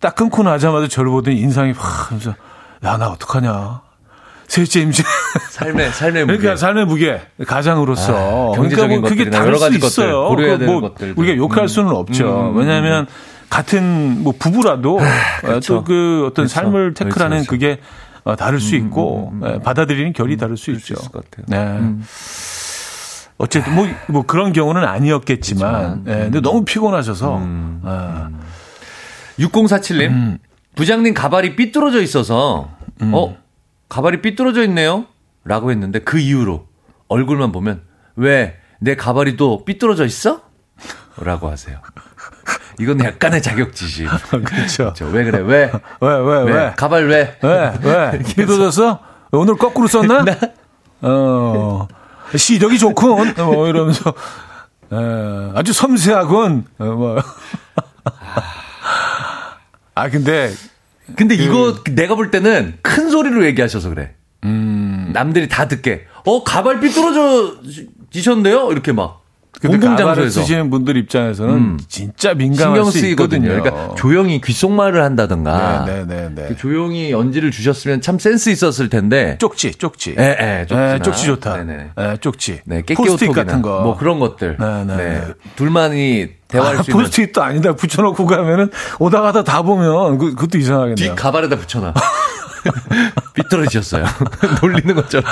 딱 끊고 나자마자 저를 보더니 인상이 확 하면서 야, 나 어떡하냐. 셋째 임신. 삶의 삶의 무게. 그러니까 삶의 무게 가장으로서 아, 경제적인 그러니까 뭐 그게 다를 여러 가지 수 것들 있어요. 고려해야 그 되는 뭐 것들도. 우리가 욕할 수는 없죠. 음, 왜냐하면 같은 뭐 부부라도 그렇죠. 또그 어떤 그렇죠. 삶을 테크라는 그렇죠, 그게 어, 다를 수 있고 예, 받아들이는 결이 다를 수수 있죠. 같아요. 네. 어쨌든 뭐, 뭐 그런 경우는 아니었겠지만, 예, 근데 너무 피곤하셔서 아, 6047님, 음. 부장님 가발이 삐뚤어져 있어서, 어, 가발이 삐뚤어져 있네요? 라고 했는데 그 이후로 얼굴만 보면, 왜, 내 가발이 또 삐뚤어져 있어? 라고 하세요. 이건 약간의 자격지심. *laughs* 그렇죠. 그렇죠. 왜 그래? 왜? 왜, 왜, 왜? 왜? 가발 왜? 왜? 왜? *laughs* 삐뚤어졌어? 오늘 거꾸로 썼나? *laughs* 어, 시력이 좋군. 뭐 이러면서, 에, 아주 섬세하군. 어, 뭐. 아, 근데, 근데 이거 내가 볼 때는 큰 소리로 얘기하셔서 그래. 음. 남들이 다 듣게. 어, 가발 삐뚤어져 지셨는데요? 이렇게 막. 공공장소에서. 쓰시는 분들 입장에서는 음. 진짜 민감할 신경 수 쓰이거든요. 그러니까 조용히 귓속말을 한다든가. 네, 네, 네, 네. 그 조용히 연지를 주셨으면 참 센스 있었을 텐데. 쪽지, 쪽지. 예, 예, 쪽지나. 예, 쪽지 좋다. 네네. 예, 쪽지. 네, 깨끼오톡이나 같은 거. 뭐 그런 것들. 네, 네, 네. 둘만이 대화할 아, 수 있는 포스트잇도 아니다. 붙여놓고 가면은 오다 가다 다 보면 그, 그것도 뒤 이상하겠네요. 가발에다 붙여놔. *laughs* 삐뚤어지셨어요. *laughs* 놀리는 것처럼.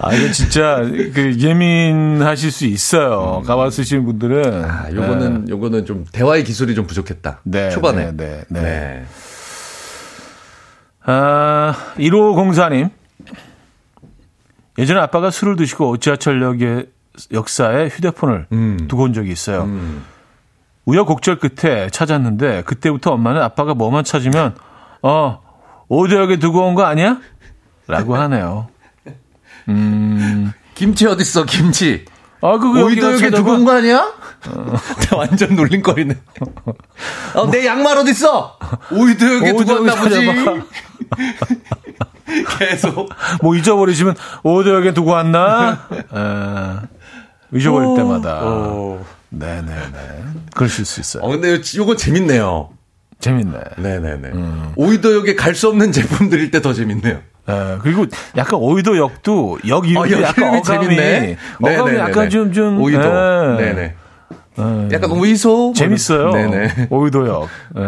아, 이거 진짜 그 예민하실 수 있어요. 가발 쓰시는 분들은. 음. 아, 요거는 요거는 좀 대화의 기술이 좀 부족했다. 네, 초반에. 네, 네, 네. 네. 아, 1504님. 예전에 아빠가 술을 드시고 지하철역의 역사에 휴대폰을 음. 두고 온 적이 있어요. 음. 우여곡절 끝에 찾았는데 그때부터 엄마는 아빠가 뭐만 찾으면 어 오디오역에 두고 온 거 아니야? 라고 하네요. 음. 김치 어딨어, 김치? 아 그거 오이도 여기 두고 온 거 아니야? *laughs* 완전 놀림거리네. 어, 내 양말 어딨어? 오이도 여기 두고 왔나 보지. *laughs* 계속. 뭐 잊어버리시면 오디오역에 두고 왔나? *laughs* 에, 잊어버릴 때마다. 어. 네네네. 그러실 수 있어요. 어, 근데 요- 요거 재밌네요. 재밌네. 네네네. 오이도역에 갈 수 없는 제품들일 때 더 재밌네요. 예, 그리고 약간 오이도역도 역 이름이 역 약간 어감이 재밌네. 어감이 네네네네. 약간 좀 좀 오이도. 예. 네네. 예. 약간 오이소. 뭐 재밌어요. 네네. 오이도역. 예.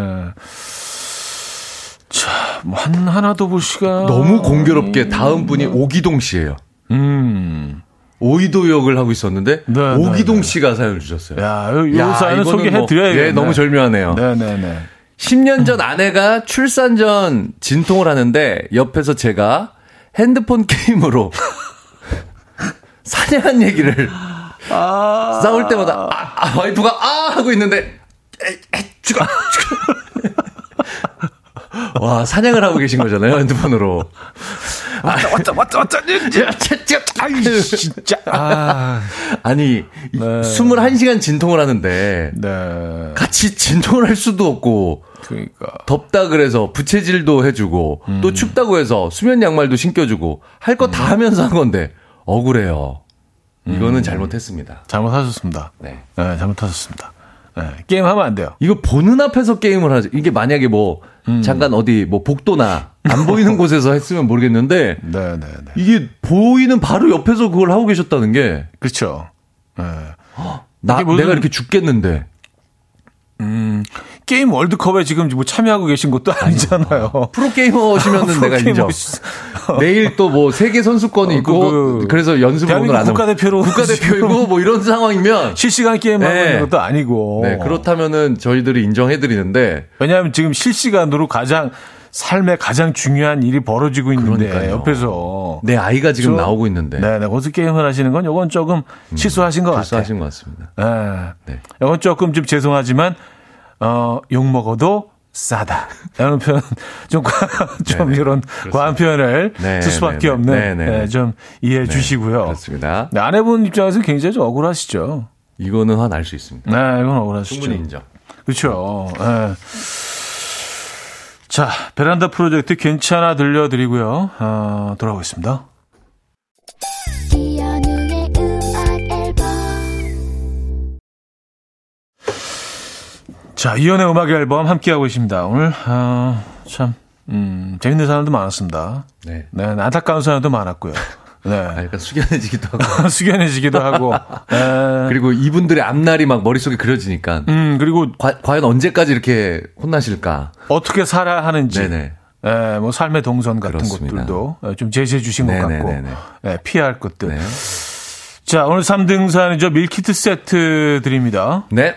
자, 뭐 한, 하나 더 볼 시간. 너무 공교롭게 다음 분이 오기동 씨예요. 음. 오이도 역을 하고 있었는데 네, 오기동 네, 네. 씨가 사연을 주셨어요. 야, 요, 요 야, 사연은 이거는 소개해 드려야겠네. 뭐, 예, 너무 절묘하네요. 네 네 네. 10년 전 아내가 출산 전 진통을 하는데 옆에서 제가 핸드폰 게임으로 *laughs* 사냥한 얘기를 아. 싸울 때마다 아, 아, 와이프가 아 하고 있는데 에, 에, 죽어 죽어 *laughs* 와 사냥을 하고 계신 거잖아요 핸드폰으로 왔다, 왔다, 왔다, 왔다. 아이, 진짜. 아. 아니 이 네. 21시간 진통을 하는데 네. 같이 진통을 할 수도 없고 그러니까. 덥다 그래서 부채질도 해주고 음. 또 춥다고 해서 수면 양말도 신겨주고 할 거다 음. 하면서 한 건데 억울해요. 이거는 잘못했습니다. 잘못하셨습니다. 네. 네, 잘못하셨습니다. 네, 게임 하면 안 돼요. 이거 보는 앞에서 게임을 하죠. 이게 만약에 뭐 음. 잠깐 어디 뭐 복도나 안 보이는 *laughs* 곳에서 했으면 모르겠는데 네, 네, 네. 이게 보이는 바로 옆에서 그걸 하고 계셨다는 게 그렇죠. 네. 나, 내가 이렇게 죽겠는데 게임 월드컵에 지금 뭐 참여하고 계신 것도 아니잖아요. 프로게이머시면은 *laughs* 내가 인정. 내일 또 뭐 세계 선수권이 어, 있고 그, 그, 그, 래서 연습을 오늘 안 국가대표로 국가대표이고 뭐 이런 상황이면 실시간 게임하고 네. 있는 것도 아니고. 네, 그렇다면은 저희들이 인정해 드리는데 왜냐하면 지금 실시간으로 가장 삶의 가장 중요한 일이 벌어지고 있는데 그러니까요. 옆에서 내 아이가 지금 저- 나오고 있는데 네, 네, 거기서 게임을 하시는 건 요건 조금 실수하신 것 같아요. 실수하신 것 같습니다. 네. 네. 이건 조금 좀 죄송하지만 어, 욕 먹어도 싸다. 이런 표현 *laughs* 좀, 과- 좀 네, 이런 과한 표현을 네, 쓸 수밖에 네, 네. 없는 네, 네, 네. 네, 좀 이해해 주시고요. 그렇습니다. 네, 아내분 입장에서 굉장히 좀 억울하시죠. 이거는 화날 수 있습니다. 네, 이건 억울하시죠. 충분히 인정. 그렇죠. 네. 자, 베란다 프로젝트 괜찮아 들려드리고요. 어, 돌아오겠습니다. 이현우의 음악 앨범 자, 이연의 음악 앨범 함께하고 계십니다. 오늘, 어, 참, 음, 재밌는 사연도 많았습니다. 네. 네, 안타까운 사연도 많았고요. 아, 네. 약간 숙연해지기도 하고. *laughs* 숙연해지기도 하고. 네. 그리고 이분들의 앞날이 막 머릿속에 그려지니까. 음, 그리고 과, 과연 언제까지 이렇게 혼나실까? 어떻게 살아야 하는지. 네네. 예, 뭐 삶의 동선 같은 그렇습니다. 것들도 예, 좀 제시해 주신 것 네네네네. 같고. 예, 피해야 할 것들. 네. 자, 오늘 3등 사연이죠. 밀키트 세트 드립니다. 네.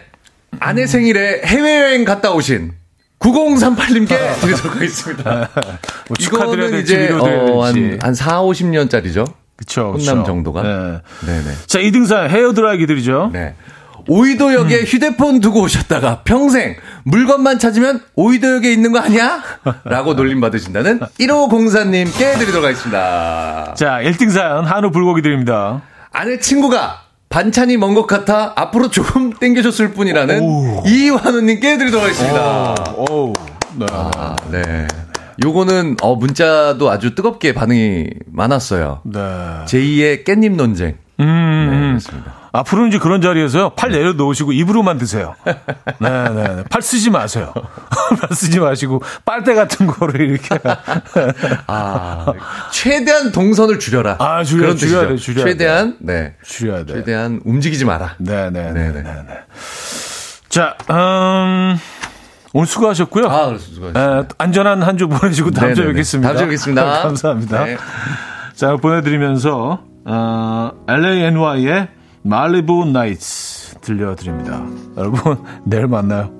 아내 생일에 해외여행 갔다 오신 9038님께 드리도록 하겠습니다. *laughs* 뭐 축하드려야 이거는 이제 어, 한. 한 4, 50년짜리죠. 그쵸, 혼남 정도가? 네. 네네. 자, 2등 사연 헤어 드라이기 드리죠. 네. 오이도역에 휴대폰 두고 오셨다가 평생 물건만 찾으면 오이도역에 있는 거 아니야? 라고 놀림 받으신다는 1504님께 드리도록 하겠습니다. 자, 1등 사연 한우 불고기 드립니다. 아내 친구가 반찬이 먼 것 같아 앞으로 조금 땡겨줬을 뿐이라는 오. 이환우님께 드리도록 하겠습니다. 오. 네. 아, 네. 요거는 어 문자도 아주 뜨겁게 반응이 많았어요. 네. 제2의 깻잎 논쟁. 음, 네, 음. 그렇습니다. 앞으로는 이제 그런 자리에서요, 팔 내려 놓으시고 입으로만 드세요. 네, 네, 네. 팔 쓰지 마세요. *laughs* 팔 쓰지 마시고, 빨대 같은 거를 이렇게. 아, 최대한 동선을 줄여라. 아, 줄여, 줄여야. 돼, 줄여야 최대한 네. 줄여야 돼. 최대한 움직이지 마라. 네, 네, 네, 네, 네, 네. 자, 음, 오늘 수고하셨고요. 아, 그렇습니다. 에, 안전한 한 주 보내시고 다음 주에. 뵙겠습니다. 다음 주에 뵙겠습니다. *laughs* 감사합니다. 네. 자, 보내드리면서 어, LANY의 말리부 나이츠 들려드립니다. 여러분 내일 만나요.